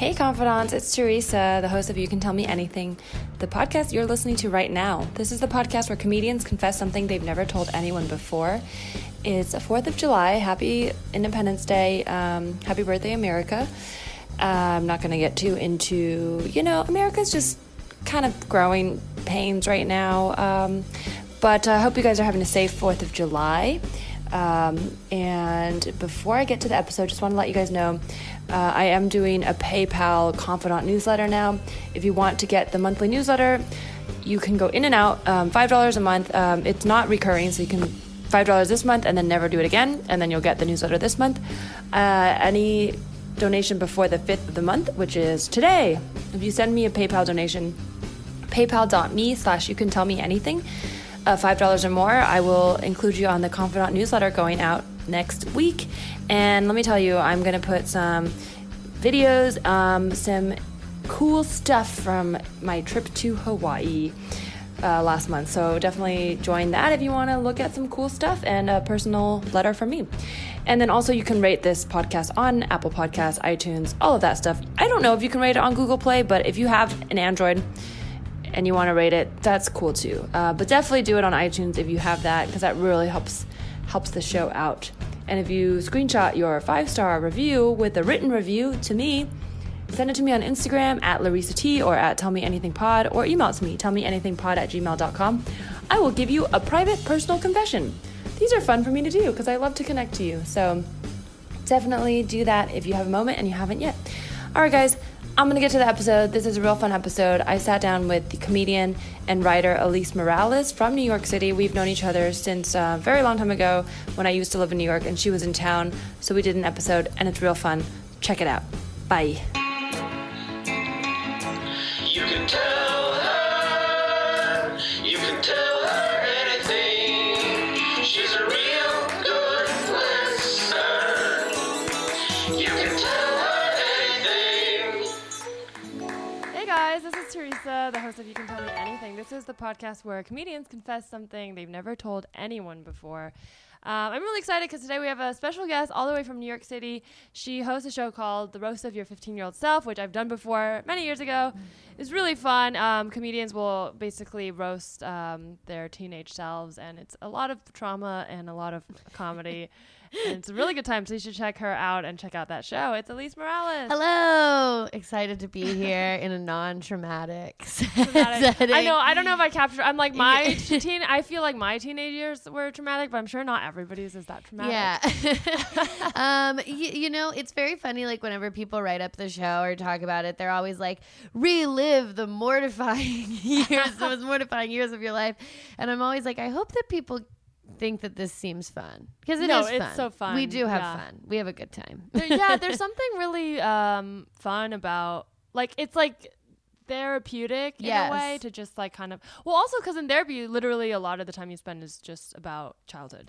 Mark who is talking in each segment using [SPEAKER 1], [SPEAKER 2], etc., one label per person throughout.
[SPEAKER 1] Hey, confidants, it's Teresa, the host of You Can Tell Me Anything, the podcast you're listening to right now. This is the podcast where comedians confess something they've never told anyone before. It's a 4th of July. Happy Independence Day. Um, happy birthday, America. Uh, I'm not going to get too into, you know, America's just kind of growing pains right now. Um, but I hope you guys are having a safe 4th of July. Um, and before I get to the episode, just want to let you guys know uh, I am doing a PayPal Confidant newsletter now. If you want to get the monthly newsletter, you can go in and out. Um, Five dollars a month. Um, it's not recurring, so you can five dollars this month and then never do it again, and then you'll get the newsletter this month. Uh, any donation before the fifth of the month, which is today, if you send me a PayPal donation, PayPal.me slash you can tell me anything uh, $5 or more, I will include you on the Confidant newsletter going out next week. And let me tell you, I'm going to put some videos, um, some cool stuff from my trip to Hawaii. Uh, last month. So definitely join that if you want to look at some cool stuff and a personal letter from me. And then also you can rate this podcast on Apple Podcasts, iTunes, all of that stuff. I don't know if you can rate it on Google Play, but if you have an Android, and you want to rate it, that's cool too. Uh, but definitely do it on iTunes if you have that because that really helps helps the show out. And if you screenshot your five star review with a written review to me, send it to me on Instagram at Leresa T or at Tell Me Anything Pod or email it to me, tell me anything pod at gmail.com. I will give you a private personal confession. These are fun for me to do because I love to connect to you. So definitely do that if you have a moment and you haven't yet. All right, guys, I'm going to get to the episode. This is a real fun episode. I sat down with the comedian and writer Alise Morales from New York City. We've known each other since a very long time ago when I used to live in New York and she was in town. So we did an episode and it's real fun. Check it out. Bye. Host of You Can Tell Me Anything. This is the podcast where comedians confess something they've never told anyone before. Um, I'm really excited because today we have a special guest all the way from New York City. She hosts a show called The Roast of Your 15 Year Old Self, which I've done before many years ago. It's really fun. Um, comedians will basically roast um, their teenage selves, and it's a lot of trauma and a lot of comedy. and it's a really good time, so you should check her out and check out that show. It's Alise Morales.
[SPEAKER 2] Hello, excited to be here in a non-traumatic setting.
[SPEAKER 1] I know. I don't know if I captured. I'm like my teen. I feel like my teenage years were traumatic, but I'm sure not everybody's is that traumatic.
[SPEAKER 2] Yeah. um, y- you know, it's very funny. Like whenever people write up the show or talk about it, they're always like, relive the mortifying years, the most mortifying years of your life. And I'm always like, I hope that people think that this seems fun because it is
[SPEAKER 1] No,
[SPEAKER 2] fun.
[SPEAKER 1] it's so fun.
[SPEAKER 2] We do have
[SPEAKER 1] Yeah.
[SPEAKER 2] fun. We have a good time.
[SPEAKER 1] There- yeah. There's something really um, fun about like it's like therapeutic in a way to just like kind of well also because in therapy literally a lot of the time you spend is just about childhood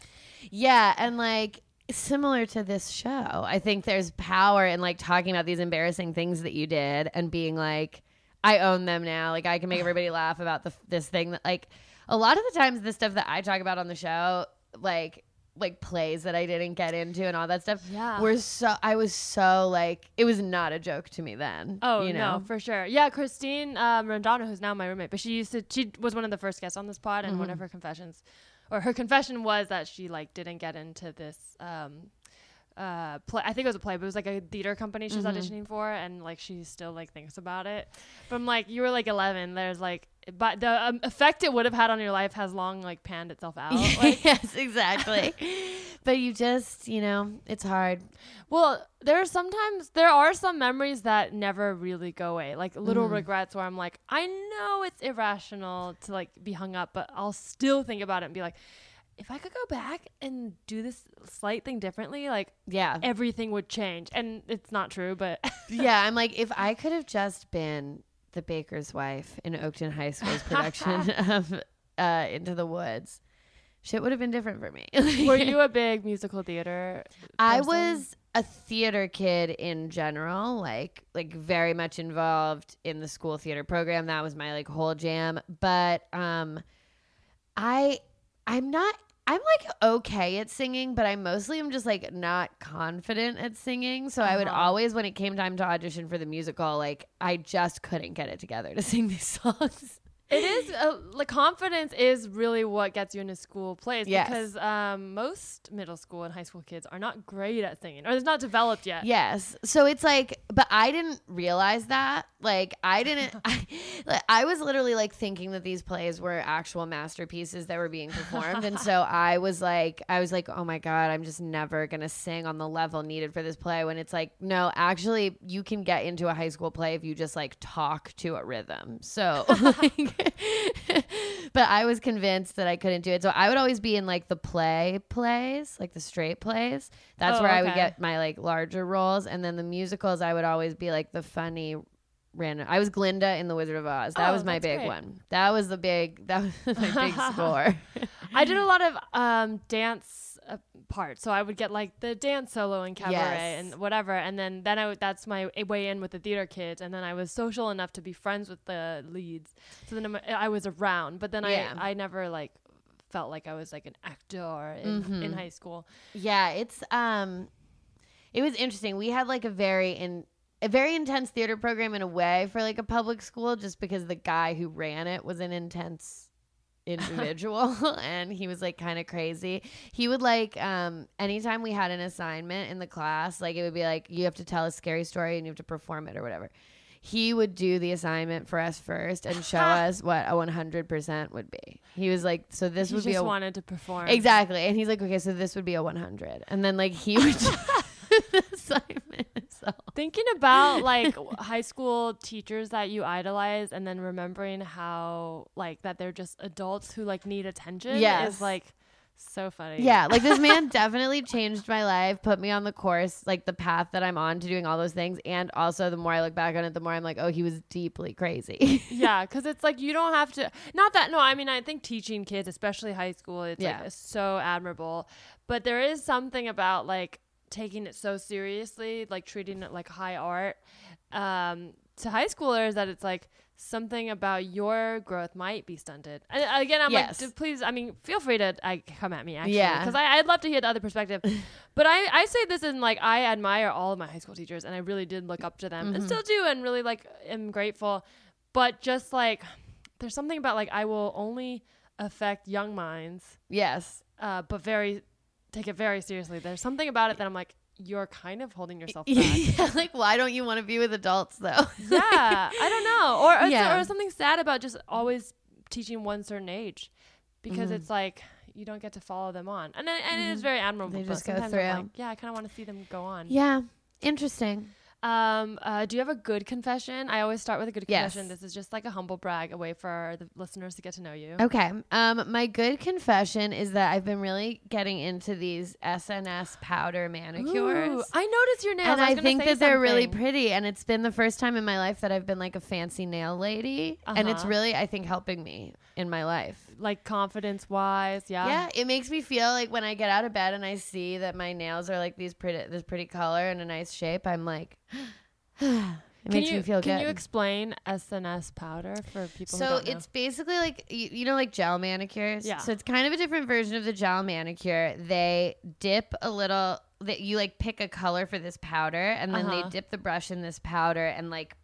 [SPEAKER 2] Yeah, and like similar to this show, I think there's power in like talking about these embarrassing things that you did and being like, I own them now. Like I can make everybody laugh about the this thing that like a lot of the times the stuff that I talk about on the show, like like plays that I didn't get into and all that stuff.
[SPEAKER 1] Yeah.
[SPEAKER 2] Were so I was so like it was not a joke to me then.
[SPEAKER 1] Oh
[SPEAKER 2] you know?
[SPEAKER 1] no, for sure. Yeah, Christine um, Rondano, who's now my roommate, but she used to. She was one of the first guests on this pod, and one
[SPEAKER 2] Mm-hmm.
[SPEAKER 1] of her confessions, or her confession was that she like didn't get into this. Um, uh, play. I think it was a play, but it was like a theater company she was
[SPEAKER 2] Mm-hmm.
[SPEAKER 1] auditioning for, and like she still like thinks about it. But I'm like, you were like 11. There's like, but the um, effect it would have had on your life has long like panned itself out. Like,
[SPEAKER 2] yes, exactly. but you just, you know, it's hard.
[SPEAKER 1] Well, there are sometimes there are some memories that never really go away, like little
[SPEAKER 2] Mm.
[SPEAKER 1] regrets where I'm like, I know it's irrational to like be hung up, but I'll still think about it and be like, if I could go back and do this slight thing differently, like
[SPEAKER 2] Yeah.
[SPEAKER 1] everything would change. And it's not true, but
[SPEAKER 2] yeah, I'm like, if I could have just been the baker's wife in Oakton High School's production of uh, Into the Woods, shit would have been different for me.
[SPEAKER 1] were you a big musical theater?
[SPEAKER 2] I was a theater kid in general, like like very much involved in the school theater program. That was my like whole jam. But um I I'm not I'm like okay at singing, but I mostly am just like not confident at singing. So I would
[SPEAKER 3] Uh-huh.
[SPEAKER 2] always, when it came time to audition for the musical, like I just couldn't get it together to sing these songs.
[SPEAKER 3] It is uh, like confidence is really what gets you into school plays
[SPEAKER 2] Yes.
[SPEAKER 3] because um, most middle school and high school kids are not great at singing or it's not developed yet.
[SPEAKER 2] Yes. So it's like, but I didn't realize that. Like, I didn't, I, like, I was literally like thinking that these plays were actual masterpieces that were being performed. and so I was like, I was like, oh my God, I'm just never going to sing on the level needed for this play. When it's like, no, actually, you can get into a high school play if you just like talk to a rhythm. So, like, but I was convinced that I couldn't do it. So I would always be in like the play plays, like the straight plays. That's
[SPEAKER 3] Oh,
[SPEAKER 2] where I would get my like larger roles. And then the musicals, I would always be like the funny random. I was Glinda in The Wizard of Oz. That
[SPEAKER 3] Oh,
[SPEAKER 2] was my big
[SPEAKER 3] great.
[SPEAKER 2] one. That was the big, that was my big score.
[SPEAKER 3] I did a lot of um, dance parts, so I would get like the dance solo in cabaret
[SPEAKER 2] Yes.
[SPEAKER 3] and whatever, and then then I would, that's my way in with the theater kids, and then I was social enough to be friends with the leads, so then I was around, but then
[SPEAKER 2] Yeah.
[SPEAKER 3] I I never like felt like I was like an actor in,
[SPEAKER 2] Mm-hmm.
[SPEAKER 3] in high school.
[SPEAKER 2] Yeah, it's um it was interesting. We had like a very in a very intense theater program in a way for like a public school just because the guy who ran it was an intense individual and he was like kind of crazy. He would like um anytime we had an assignment in the class, like it would be like you have to tell a scary story and you have to perform it or whatever. He would do the assignment for us first and show us what a 100% would be. He was like, so this
[SPEAKER 3] He
[SPEAKER 2] would be a
[SPEAKER 3] wanted to perform.
[SPEAKER 2] Exactly. And he's like, okay, so this would be a 100. And then, like, he would just the assignment himself.
[SPEAKER 3] Thinking about like high school teachers that you idolize and then remembering how like that they're just adults who like need attention
[SPEAKER 2] Yes.
[SPEAKER 3] is like so funny.
[SPEAKER 2] Yeah. Like, this man definitely changed my life, put me on the course, like, the path that I'm on to doing all those things. And also, the more I look back on it, the more I'm like, oh, he was deeply crazy.
[SPEAKER 3] yeah, because it's like you don't have to. Not that no, I mean I think teaching kids, especially high school, it's
[SPEAKER 2] Yeah.
[SPEAKER 3] like so admirable. But there is something about like taking it so seriously, like treating it like high art, um, to high schoolers that it's like something about your growth might be stunted. And uh, again, I'm
[SPEAKER 2] Yes.
[SPEAKER 3] like, please, I mean, feel free to I, come at me actually,
[SPEAKER 2] Yeah.
[SPEAKER 3] because I'd love to hear the other perspective. but I, I say this in like I admire all of my high school teachers, and I really did look up to them,
[SPEAKER 2] Mm-hmm.
[SPEAKER 3] and still do, and really like am grateful. But just like there's something about like I will only affect young minds,
[SPEAKER 2] yes.
[SPEAKER 3] uh, but very take it very seriously. There's something about it that I'm like, you're kind of holding yourself back.
[SPEAKER 2] yeah. Like, why don't you want to be with adults, though?
[SPEAKER 3] yeah, I don't know, or or,
[SPEAKER 2] Yeah.
[SPEAKER 3] or something sad about just always teaching one certain age, because
[SPEAKER 2] Mm-hmm.
[SPEAKER 3] it's like you don't get to follow them on, and it- and it is very admirable.
[SPEAKER 2] They just go through.
[SPEAKER 3] Like, yeah, I kind of want to see them go on.
[SPEAKER 2] yeah. Interesting.
[SPEAKER 3] Um, uh, do you have a good confession? I always start with a good
[SPEAKER 2] Yes.
[SPEAKER 3] confession. This is just like a humble brag, a way for the listeners to get to know you.
[SPEAKER 2] Okay. Um, my good confession is that I've been really getting into these SNS powder manicures.
[SPEAKER 3] Ooh, I noticed your nails.
[SPEAKER 2] and
[SPEAKER 3] I,
[SPEAKER 2] I, think that they're really pretty. And it's been the first time in my life that I've been like a fancy nail lady. And it's
[SPEAKER 3] Uh-huh.
[SPEAKER 2] really, I think, helping me in my life.
[SPEAKER 3] Like confidence wise. Yeah.
[SPEAKER 2] Yeah, it makes me feel like when I get out of bed and I see that my nails are like these pretty, this pretty color and a nice shape, I'm like, it
[SPEAKER 3] Can
[SPEAKER 2] makes
[SPEAKER 3] you
[SPEAKER 2] me feel good.
[SPEAKER 3] can
[SPEAKER 2] good.
[SPEAKER 3] you explain SNS powder for people? who
[SPEAKER 2] So it's basically like you, you know like gel manicures.
[SPEAKER 3] Yeah.
[SPEAKER 2] So it's kind of a different version of the gel manicure. They dip a little that you like pick a color for this powder and then
[SPEAKER 3] Uh-huh.
[SPEAKER 2] they dip the brush in this powder and like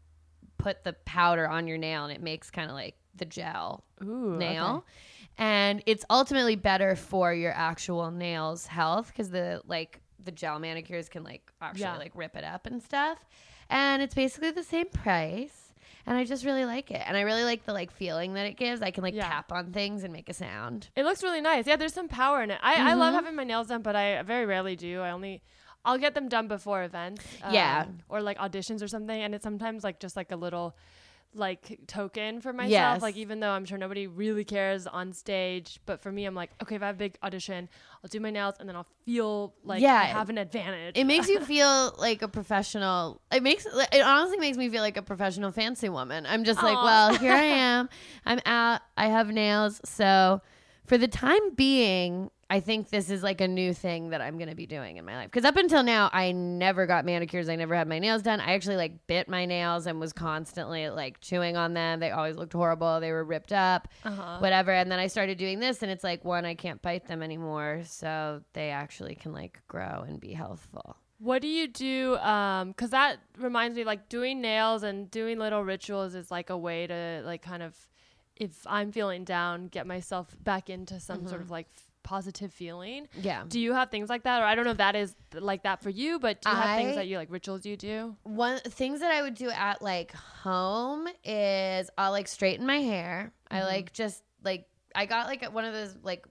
[SPEAKER 2] put the powder on your nail and it makes kind of like the gel
[SPEAKER 3] Ooh, okay.
[SPEAKER 2] nail. And it's ultimately better for your actual nails health cuz the like the gel manicures can like actually
[SPEAKER 3] Yeah.
[SPEAKER 2] like rip it up and stuff. And it's basically the same price. And I just really like it. And I really like the like feeling that it gives. I can like
[SPEAKER 3] Yeah.
[SPEAKER 2] tap on things and make a sound.
[SPEAKER 3] It looks really nice. Yeah, there's some power in it. I, I love
[SPEAKER 2] Mhm.
[SPEAKER 3] having my nails done, but I very rarely do. I only I'll get them done before events.
[SPEAKER 2] Yeah.
[SPEAKER 3] um, Or like auditions or something. And it's sometimes like just like a little like token for myself.
[SPEAKER 2] Yes.
[SPEAKER 3] Like even though I'm sure nobody really cares on stage, but for me I'm like, okay, if I have a big audition, I'll do my nails and then I'll feel like
[SPEAKER 2] Yeah.
[SPEAKER 3] I have an advantage.
[SPEAKER 2] It makes you feel like a professional. It makes it honestly makes me feel like a professional fancy woman. I'm just like, well, here I am. I'm out. I have nails. So for the time being, I think this is like a new thing that I'm going to be doing in my life. Because up until now, I never got manicures. I never had my nails done. I actually like bit my nails and was constantly like chewing on them. They always looked horrible. They were ripped up,
[SPEAKER 3] Uh-huh.
[SPEAKER 2] whatever. And then I started doing this, and it's like, one, I can't bite them anymore. So they actually can like grow and be healthful.
[SPEAKER 3] What do you do? Um, cause that reminds me, like doing nails and doing little rituals is like a way to like kind of, if I'm feeling down, get myself back into some
[SPEAKER 2] Mm-hmm.
[SPEAKER 3] sort of like f- positive feeling.
[SPEAKER 2] Yeah.
[SPEAKER 3] Do you have things like that, or I don't know if that is th- like that for you, but do you have
[SPEAKER 2] I-
[SPEAKER 3] things that you like rituals you do?
[SPEAKER 2] one things that I would do at like home is I'll like straighten my hair. I like just like I got like one of those like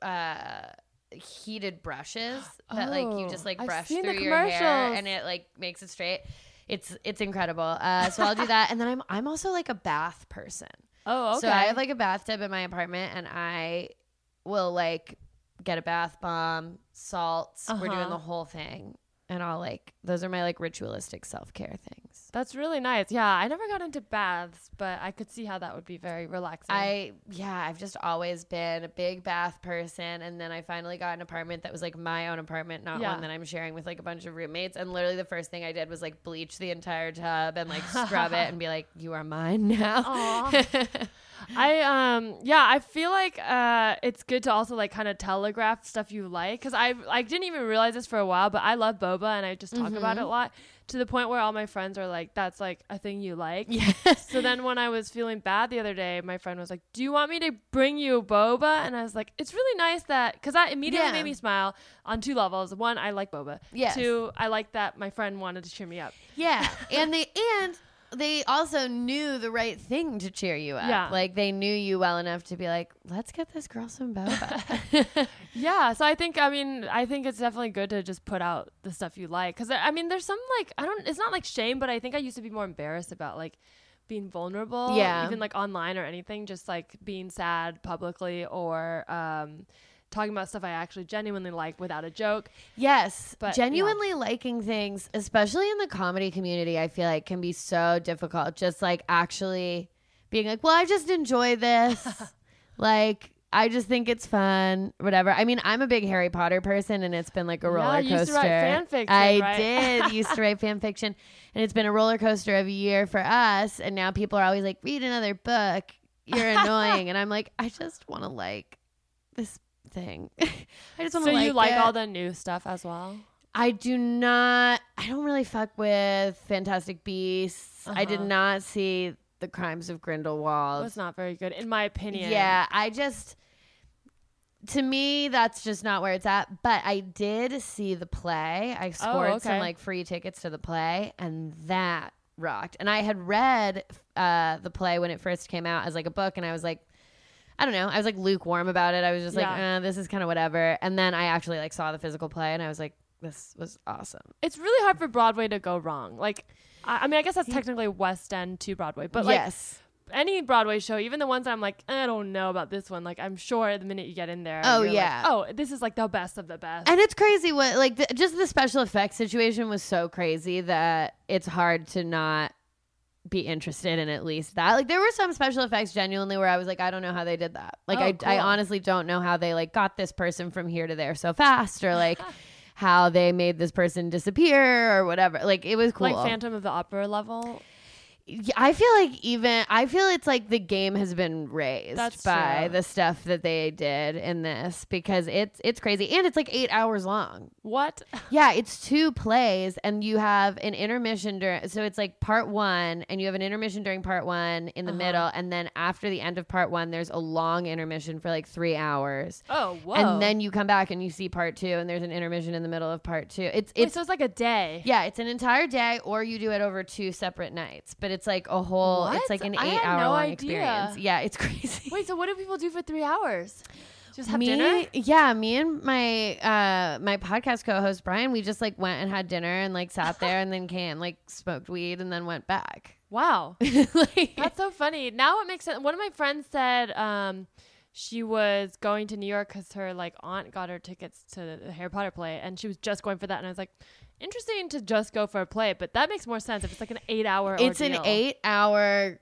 [SPEAKER 2] uh heated brushes that like you just
[SPEAKER 3] Oh,
[SPEAKER 2] like brush through your hair and it like makes it straight. It's it's incredible. Uh so I'll do that and then I'm I'm also like a bath person.
[SPEAKER 3] Oh, okay.
[SPEAKER 2] So I have like a bathtub in my apartment and I will like get a bath bomb, salts. We're doing
[SPEAKER 3] Uh-huh.
[SPEAKER 2] the whole thing. And I'll like those are my like ritualistic self care things.
[SPEAKER 3] That's really nice. Yeah, I never got into baths, but I could see how that would be very relaxing.
[SPEAKER 2] I yeah, I've just always been a big bath person and then I finally got an apartment that was like my own apartment, not
[SPEAKER 3] Yeah.
[SPEAKER 2] one that I'm sharing with like a bunch of roommates. And literally the first thing I did was like bleach the entire tub and like scrub it and be like, You are mine now.
[SPEAKER 3] I um yeah, I feel like uh it's good to also like kind of telegraph stuff you like cuz I I didn't even realize this for a while, but I love boba and I just talk about
[SPEAKER 2] Mm-hmm.
[SPEAKER 3] it a lot to the point where all my friends are like that's like a thing you like.
[SPEAKER 2] yes.
[SPEAKER 3] So then when I was feeling bad the other day, my friend was like, "Do you want me to bring you boba?" And I was like, "It's really nice that cuz that immediately
[SPEAKER 2] Yeah.
[SPEAKER 3] made me smile on two levels. One, I like boba.
[SPEAKER 2] Yes.
[SPEAKER 3] Two, I like that my friend wanted to cheer me up.
[SPEAKER 2] Yeah, and they and they also knew the right thing to cheer you up.
[SPEAKER 3] Yeah.
[SPEAKER 2] like they knew you well enough to be like, "Let's get this girl some boba."
[SPEAKER 3] Yeah, so I think I mean I think it's definitely good to just put out the stuff you like because I mean there's some like I don't it's not like shame but I think I used to be more embarrassed about like being vulnerable
[SPEAKER 2] Yeah.
[SPEAKER 3] even like online or anything just like being sad publicly or um talking about stuff I actually genuinely like without a joke
[SPEAKER 2] yes,
[SPEAKER 3] But,
[SPEAKER 2] genuinely liking things, especially in the comedy community, I feel like can be so difficult. Just like actually being like, "Well, I just enjoy this," like. I just think it's fun, whatever. I mean, I'm a big Harry Potter person, and it's been like a
[SPEAKER 3] Yeah,
[SPEAKER 2] roller
[SPEAKER 3] you
[SPEAKER 2] coaster.
[SPEAKER 3] used to write fan fiction,
[SPEAKER 2] I
[SPEAKER 3] right?
[SPEAKER 2] did used to write fan fiction, and it's been a roller coaster of a year for us. And now people are always like, "Read another book. You're annoying," and I'm like, I just want to like this thing. I just want
[SPEAKER 3] so
[SPEAKER 2] to like
[SPEAKER 3] you like
[SPEAKER 2] it.
[SPEAKER 3] all the new stuff as well
[SPEAKER 2] I do not. I don't really fuck with Fantastic Beasts. I did
[SPEAKER 3] Uh-huh.
[SPEAKER 2] not see the Crimes of Grindelwald.
[SPEAKER 3] that's not very good in my opinion
[SPEAKER 2] Yeah, I just to me that's just not where it's at. But I did see the play. I scored some
[SPEAKER 3] okay.
[SPEAKER 2] like free tickets to the play, and that rocked. And I had read uh, the play when it first came out as like a book, and I was like. I don't know. I was like lukewarm about it. I was just like,
[SPEAKER 3] Yeah.
[SPEAKER 2] eh, this is kind of whatever. And then I actually like saw the physical play, and I was like, this was awesome.
[SPEAKER 3] it's really hard for Broadway to go wrong like I, I mean I guess that's technically West End to Broadway but like
[SPEAKER 2] yes.
[SPEAKER 3] any Broadway show, even the ones I'm like, I don't know about this one. Like, I'm sure the minute you get in there,
[SPEAKER 2] Oh,
[SPEAKER 3] you're like,
[SPEAKER 2] yeah.
[SPEAKER 3] oh, this is like the best of the best.
[SPEAKER 2] And it's crazy what like the, just the special effects situation was so crazy that it's hard to not be interested in at least that. Like there were some special effects genuinely where I was like, I don't know how they did that. Like
[SPEAKER 3] Oh,
[SPEAKER 2] I, I honestly don't know how they like got this person from here to there so fast or like how they made this person disappear or whatever. Like it was cool.
[SPEAKER 3] Like Phantom of the Opera level.
[SPEAKER 2] I feel like even I feel it's like the game has been raised
[SPEAKER 3] That's
[SPEAKER 2] by
[SPEAKER 3] true.
[SPEAKER 2] the stuff that they did in this because it's it's crazy and it's like eight hours long.
[SPEAKER 3] What?
[SPEAKER 2] Yeah, it's two plays, and you have an intermission during. So it's like part one, and you have an intermission during part one in the
[SPEAKER 3] Uh-huh.
[SPEAKER 2] middle, and then after the end of part one, there's a long intermission for like three hours,
[SPEAKER 3] Oh, whoa.
[SPEAKER 2] and then you come back and you see part two, and there's an intermission in the middle of part two. It's
[SPEAKER 3] Wait,
[SPEAKER 2] it's
[SPEAKER 3] so it's like a day.
[SPEAKER 2] yeah, it's an entire day, or you do it over two separate nights, but it's like a whole.
[SPEAKER 3] What?
[SPEAKER 2] It's like an
[SPEAKER 3] I had
[SPEAKER 2] eight hour
[SPEAKER 3] no
[SPEAKER 2] long
[SPEAKER 3] idea.
[SPEAKER 2] experience. Yeah, it's crazy.
[SPEAKER 3] Wait, so what do people do for three hours? Just have
[SPEAKER 2] me,
[SPEAKER 3] dinner?
[SPEAKER 2] Yeah, me and my uh my podcast co-host Brian, we just like went and had dinner and like sat there and then came like smoked weed and then went back.
[SPEAKER 3] Wow.
[SPEAKER 2] like,
[SPEAKER 3] That's so funny. Now it makes sense. One of my friends said um, she was going to New York because her like aunt got her tickets to the Harry Potter play, and she was just going for that. And I was like, interesting to just go for a play, but that makes more sense if it's like an eight-hour.
[SPEAKER 2] it's an eight hour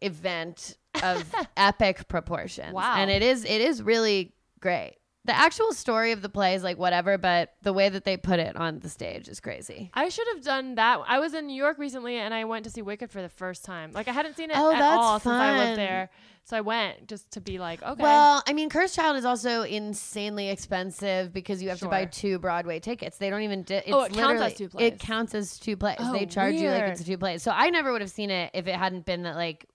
[SPEAKER 2] event of epic proportions.
[SPEAKER 3] Wow.
[SPEAKER 2] And it is it is really great. The actual story of the play is like whatever, but the way that they put it on the stage is crazy.
[SPEAKER 3] I should have done that. I was in New York recently and I went to see Wicked for the first time. Like I hadn't seen it
[SPEAKER 2] Oh,
[SPEAKER 3] at
[SPEAKER 2] that's
[SPEAKER 3] all since I lived there. So I went just to be like, okay.
[SPEAKER 2] Well, I mean, Cursed Child is also insanely expensive because you have to buy two Broadway tickets. They don't even. Di- it's
[SPEAKER 3] Oh, it counts as two plays.
[SPEAKER 2] It counts as two plays.
[SPEAKER 3] Oh,
[SPEAKER 2] they charge you like
[SPEAKER 3] weird.
[SPEAKER 2] it's two plays. So I never would have seen it if it hadn't been that like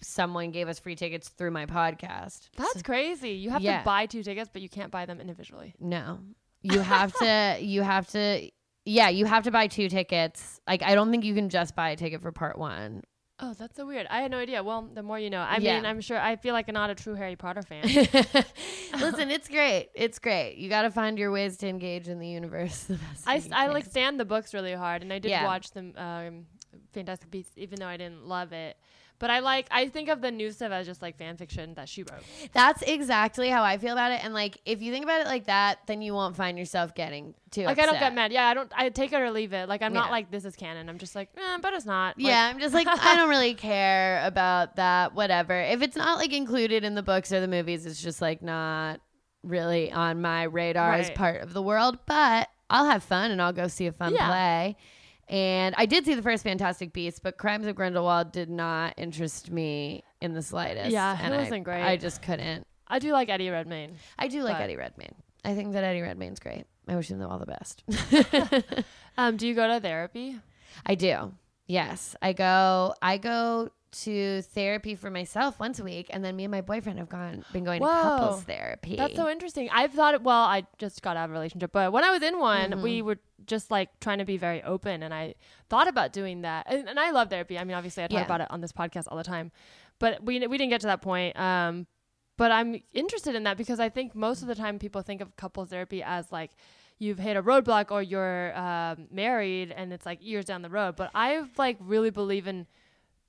[SPEAKER 2] someone gave us free tickets through my podcast.
[SPEAKER 3] That's crazy. You have
[SPEAKER 2] Yeah.
[SPEAKER 3] to buy two tickets, but you can't buy them individually.
[SPEAKER 2] No, you have to. You have to. Yeah, you have to buy two tickets. Like I don't think you can just buy a ticket for part one.
[SPEAKER 3] Oh, that's so weird. I had no idea. Well, the more you know. I
[SPEAKER 2] Yeah.
[SPEAKER 3] mean, I'm sure I feel like I'm not a true Harry Potter fan.
[SPEAKER 2] Listen, it's great. It's great. You got to find your ways to engage in the universe. The best
[SPEAKER 3] I, I like stand the books really hard, and I did
[SPEAKER 2] Yeah.
[SPEAKER 3] watch them um, Fantastic Beasts, even though I didn't love it. But I like I think of the new stuff as just like fan fiction that she wrote.
[SPEAKER 2] That's exactly how I feel about it. And like, if you think about it like that, then you won't find yourself getting too
[SPEAKER 3] Like I don't get mad. Yeah, I don't. I take it or leave it. Like I'm
[SPEAKER 2] Yeah.
[SPEAKER 3] not like this is canon. I'm just like, eh, but it's not. Like,
[SPEAKER 2] Yeah, I'm just like I don't really care about that. Whatever. If it's not like included in the books or the movies, it's just like not really on my radar as part of the world. But I'll have fun and I'll go see a fun
[SPEAKER 3] Yeah.
[SPEAKER 2] play. And I did see the first Fantastic Beasts, but Crimes of Grindelwald did not interest me in the slightest.
[SPEAKER 3] Yeah, it
[SPEAKER 2] and I-
[SPEAKER 3] wasn't great.
[SPEAKER 2] I just couldn't.
[SPEAKER 3] I do like Eddie Redmayne.
[SPEAKER 2] I do like
[SPEAKER 3] But-
[SPEAKER 2] Eddie Redmayne. I think that Eddie Redmayne's great. I wish him all the best.
[SPEAKER 3] Um, do you go to therapy?
[SPEAKER 2] I do. Yes, I go. I go to therapy for myself once a week, and then me and my boyfriend have gone been going to couples therapy.
[SPEAKER 3] That's so interesting. I've thought, well, I just got out of a relationship, but when I was in one,
[SPEAKER 2] Mm-hmm.
[SPEAKER 3] we were just like trying to be very open, and I thought about doing that. And, and I love therapy. I mean, obviously, I talk
[SPEAKER 2] Yeah.
[SPEAKER 3] about it on this podcast all the time, but we we didn't get to that point. Um, but I'm interested in that because I think most of the time people think of couples therapy as like you've hit a roadblock or you're um, married and it's like years down the road. But I like really believe in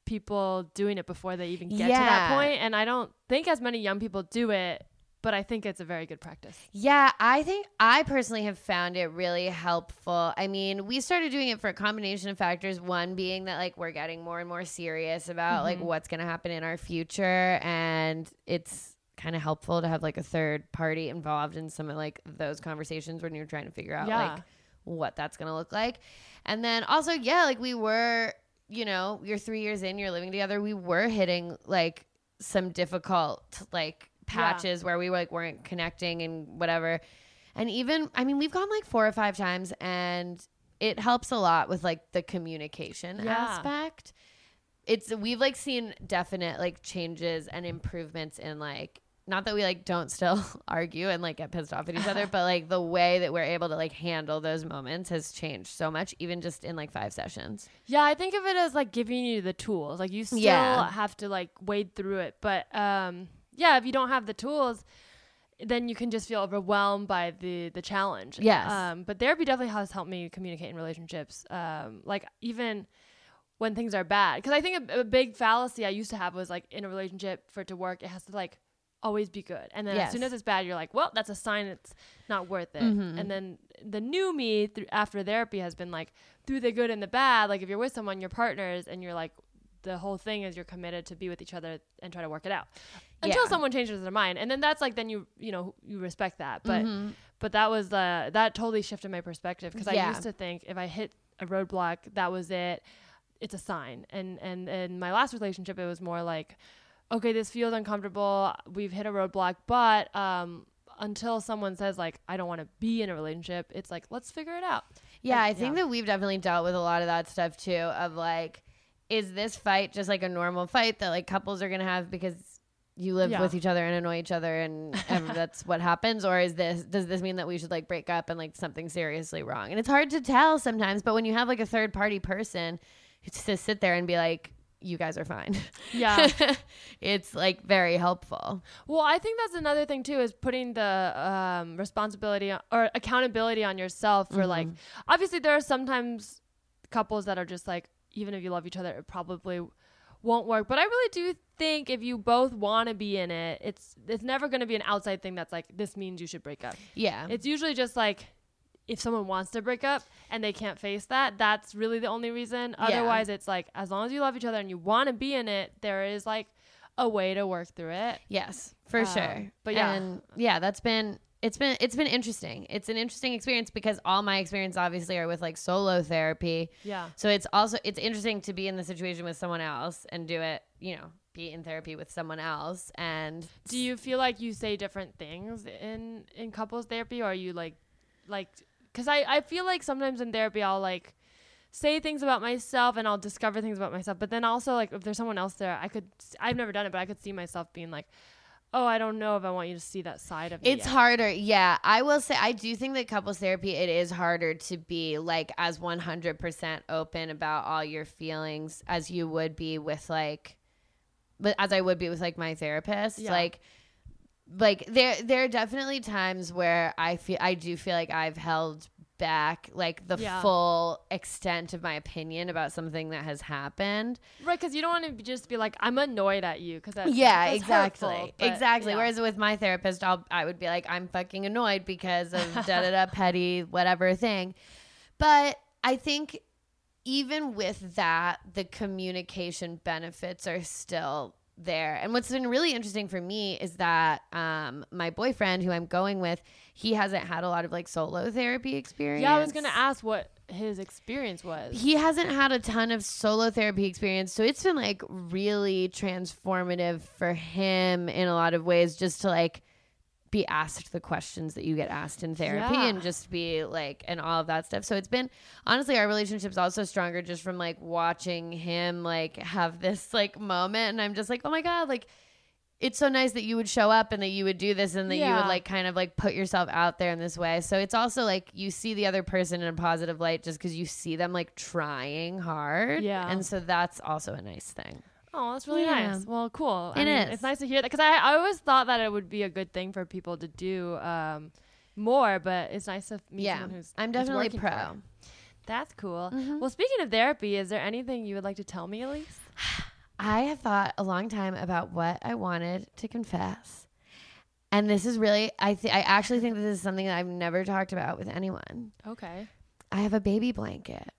[SPEAKER 3] people doing it before they even get to that point, and I don't think as many young people do it. But I think it's a very good practice.
[SPEAKER 2] Yeah, I think I personally have found it really helpful. I mean, we started doing it for a combination of factors. One being that like we're getting more and more serious about like
[SPEAKER 3] Mm-hmm.
[SPEAKER 2] what's going to happen in our future and it's kind of helpful to have like a third party involved in some of like those conversations when you're trying to figure out
[SPEAKER 3] Yeah.
[SPEAKER 2] like what that's going to look like. And then also, yeah, like we were, you know, you're 3 years in, you're living together, we were hitting like some difficult like patches where we like weren't connecting and whatever. And even I mean, we've gone like four or five times and it helps a lot with like the communication
[SPEAKER 3] Yeah.
[SPEAKER 2] aspect. It's we've like seen definite like changes and improvements in like not that we like don't still argue and like get pissed off at each other, but like the way that we're able to like handle those moments has changed so much, even just in like five sessions.
[SPEAKER 3] Yeah, I think of it as like giving you the tools. Like you still
[SPEAKER 2] Yeah.
[SPEAKER 3] have to like wade through it. But um yeah, if you don't have the tools, then you can just feel overwhelmed by the the challenge.
[SPEAKER 2] Yes.
[SPEAKER 3] Um but therapy definitely has helped me communicate in relationships. Um like even when things are bad because I think a, a big fallacy I used to have was like in a relationship for it to work it has to like always be good. And then as soon as it's bad you're like well that's a sign it's not worth it.
[SPEAKER 2] Mm-hmm.
[SPEAKER 3] and then the new me through after therapy has been like through the good and the bad like if you're with someone you're partners and you're like the whole thing is you're committed to be with each other and try to work it out until
[SPEAKER 2] Yeah.
[SPEAKER 3] someone changes their mind. And then that's like then you you know you respect that. But
[SPEAKER 2] Mm-hmm.
[SPEAKER 3] but that was uh that totally shifted my perspective because I used to think if I hit a roadblock that was it. It's a sign. And and in my last relationship it was more like okay this feels uncomfortable we've hit a roadblock but um until someone says like I don't want to be in a relationship it's like let's figure it out
[SPEAKER 2] Yeah,
[SPEAKER 3] And-
[SPEAKER 2] I think
[SPEAKER 3] yeah.
[SPEAKER 2] that we've definitely dealt with a lot of that stuff too. Of like, is this fight just like a normal fight that like couples are gonna have because you live
[SPEAKER 3] Yeah.
[SPEAKER 2] with each other and annoy each other and that's what happens, or is this does this mean that we should like break up and like something seriously wrong? And it's hard to tell sometimes, but when you have like a third party person to sit there and be like, you guys are fine.
[SPEAKER 3] yeah
[SPEAKER 2] it's like very helpful.
[SPEAKER 3] Well, I think that's another thing too is putting the um, responsibility or accountability on yourself for like. Obviously, there are sometimes couples that are just like, even if you love each other, it probably won't work. But I really do think if you both want to be in it, it's it's never going to be an outside thing that's like this means you should break up.
[SPEAKER 2] Yeah.
[SPEAKER 3] It's usually just like if someone wants to break up and they can't face that, that's really the only reason.
[SPEAKER 2] Yeah.
[SPEAKER 3] Otherwise, it's like as long as you love each other and you want to be in it, there is like a way to work through it.
[SPEAKER 2] Yes, for
[SPEAKER 3] Um,
[SPEAKER 2] sure.
[SPEAKER 3] but yeah.
[SPEAKER 2] and yeah, that's been it's been it's been interesting. It's an interesting experience because all my experience obviously are with like solo therapy.
[SPEAKER 3] Yeah.
[SPEAKER 2] So it's also it's interesting to be in the situation with someone else and do it, you know, be in therapy with someone else and
[SPEAKER 3] Do you feel like you say different things in in couples therapy, or are you like, like, because I I feel like sometimes in therapy I'll like say things about myself and I'll discover things about myself, but then also like if there's someone else there, I could I've never done it, but I could see myself being like, oh, I don't know if I want you to see that side of me.
[SPEAKER 2] It's
[SPEAKER 3] yet."
[SPEAKER 2] harder. Yeah. I will say I do think that couples therapy it is harder to be like as 100% open about all your feelings as you would be with like but as I would be with like my therapist.
[SPEAKER 3] Yeah.
[SPEAKER 2] Like like there there are definitely times where I feel I do feel like I've held back like the
[SPEAKER 3] Yeah.
[SPEAKER 2] full extent of my opinion about something that has happened.
[SPEAKER 3] right because you don't want to just be like I'm annoyed at you because that's
[SPEAKER 2] yeah
[SPEAKER 3] that's
[SPEAKER 2] exactly
[SPEAKER 3] hurtful, but,
[SPEAKER 2] exactly
[SPEAKER 3] yeah.
[SPEAKER 2] whereas with my therapist I'll, i would be like i'm fucking annoyed because of da da da petty whatever thing but i think even with that the communication benefits are still there and what's been really interesting for me is that um, my boyfriend who i'm going with he hasn't had a lot of like solo therapy experience
[SPEAKER 3] yeah I was gonna ask what his experience was.
[SPEAKER 2] he hasn't had a ton of solo therapy experience so it's been like really transformative for him in a lot of ways just to like be asked the questions that you get asked in therapy
[SPEAKER 3] Yeah.
[SPEAKER 2] and just be like and all of that stuff so it's been honestly our relationship's also stronger just from like watching him like have this like moment and i'm just like oh my god like it's so nice that you would show up and that you would do this and that you would like kind of like put yourself out there in this way. So it's also like you see the other person in a positive light just because you see them like trying hard.
[SPEAKER 3] Yeah.
[SPEAKER 2] And so that's also a nice thing.
[SPEAKER 3] Oh, that's really
[SPEAKER 2] Yeah.
[SPEAKER 3] nice. Well, cool. I mean,
[SPEAKER 2] is.
[SPEAKER 3] It's nice to hear that because I, I always thought that it would be a good thing for people to do um, more, but it's nice to meet
[SPEAKER 2] yeah.
[SPEAKER 3] someone who's
[SPEAKER 2] I'm definitely pro.
[SPEAKER 3] for. That's cool.
[SPEAKER 2] Mhm.
[SPEAKER 3] Well, speaking of therapy, is there anything you would like to tell me, Alise?
[SPEAKER 2] I have thought a long time about what I wanted to confess. And this is really I th- I actually think this is something that I've never talked about with anyone.
[SPEAKER 3] Okay.
[SPEAKER 2] I have a baby blanket.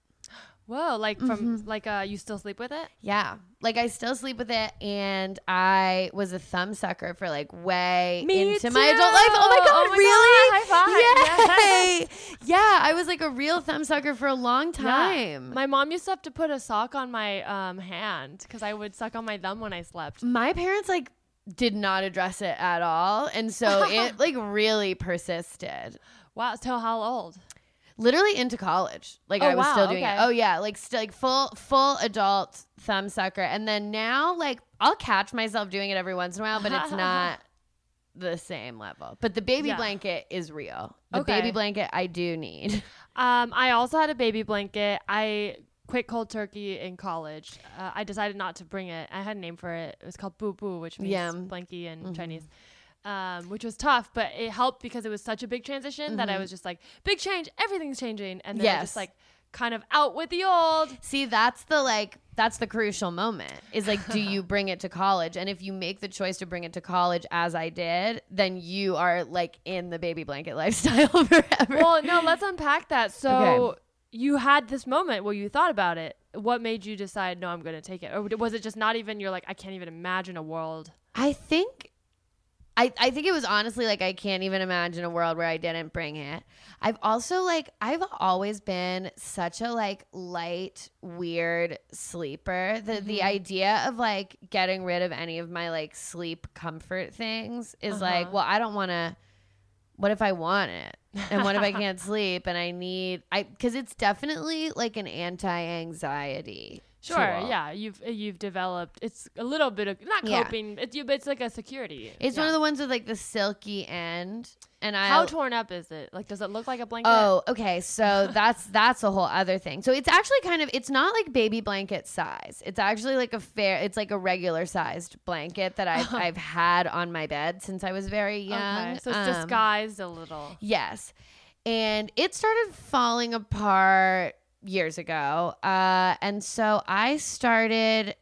[SPEAKER 3] Whoa, like from
[SPEAKER 2] Mm-hmm.
[SPEAKER 3] like uh, you still sleep with it?
[SPEAKER 2] Yeah. Like I still sleep with it and I was a thumb sucker for like way
[SPEAKER 3] Me
[SPEAKER 2] into my adult life. Oh my god,
[SPEAKER 3] Oh my
[SPEAKER 2] really?
[SPEAKER 3] God, high
[SPEAKER 2] Yay! Yeah, I was like a real thumb sucker for a long
[SPEAKER 3] Yeah.
[SPEAKER 2] time.
[SPEAKER 3] My mom used to have to put a sock on my um, hand because I would suck on my thumb when I slept.
[SPEAKER 2] my parents like did not address it at all and so it like really persisted.
[SPEAKER 3] Wow. So how old?
[SPEAKER 2] Literally into college. Like
[SPEAKER 3] Oh,
[SPEAKER 2] I was still doing
[SPEAKER 3] okay.
[SPEAKER 2] it. Oh yeah, like still like full full adult thumb sucker. And then now like I'll catch myself doing it every once in a while, but it's not the same level. But the baby
[SPEAKER 3] Yeah.
[SPEAKER 2] blanket is real. The
[SPEAKER 3] Okay.
[SPEAKER 2] baby blanket I do need.
[SPEAKER 3] Um, I also had a baby blanket. I quit cold turkey in college. Uh, I decided not to bring it. I had a name for it. It was called Boo Boo, which means
[SPEAKER 2] Yeah.
[SPEAKER 3] blankie in
[SPEAKER 2] Mhm.
[SPEAKER 3] Chinese. Um, which was tough, but it helped because it was such a big transition that I
[SPEAKER 2] Mhm.
[SPEAKER 3] was just like, big change, everything's changing, and then I
[SPEAKER 2] Yes.
[SPEAKER 3] just like kind of out with the old.
[SPEAKER 2] See, that's the like that's the crucial moment. Is like do you bring it to college? And if you make the choice to bring it to college as I did, then you are like in the baby blanket lifestyle forever.
[SPEAKER 3] Well, no, let's unpack that. So
[SPEAKER 2] Okay.
[SPEAKER 3] you had this moment where you thought about it. What made you decide, no, I'm going to take it, or was it just not even? You're like, I can't even imagine a world.
[SPEAKER 2] I think I, I think it was honestly like I can't even imagine a world where I didn't bring it. I've also like I've always been such a like light weird sleeper. The the
[SPEAKER 3] Mm-hmm.
[SPEAKER 2] idea of like getting rid of any of my like sleep comfort things is like,
[SPEAKER 3] Uh-huh.
[SPEAKER 2] well, I don't want to what if I want it? And what if I can't sleep and I need I cuz it's definitely like an anti-anxiety.
[SPEAKER 3] Sure, yeah, you've you've developed. It's a little bit of not
[SPEAKER 2] Yeah.
[SPEAKER 3] coping. It's you, but it's like a security.
[SPEAKER 2] It's one of the ones with like the silky end and I
[SPEAKER 3] How torn up is it? Like, does it look like a blanket?
[SPEAKER 2] Oh, okay. So that's that's a whole other thing. So it's actually kind of it's not like baby blanket size. It's actually like a fair it's like a regular sized blanket that I've I've had on my bed since I was very young.
[SPEAKER 3] okay, so it's
[SPEAKER 2] Um,
[SPEAKER 3] disguised a little.
[SPEAKER 2] Yes. And it started falling apart years ago. Uh, and so I started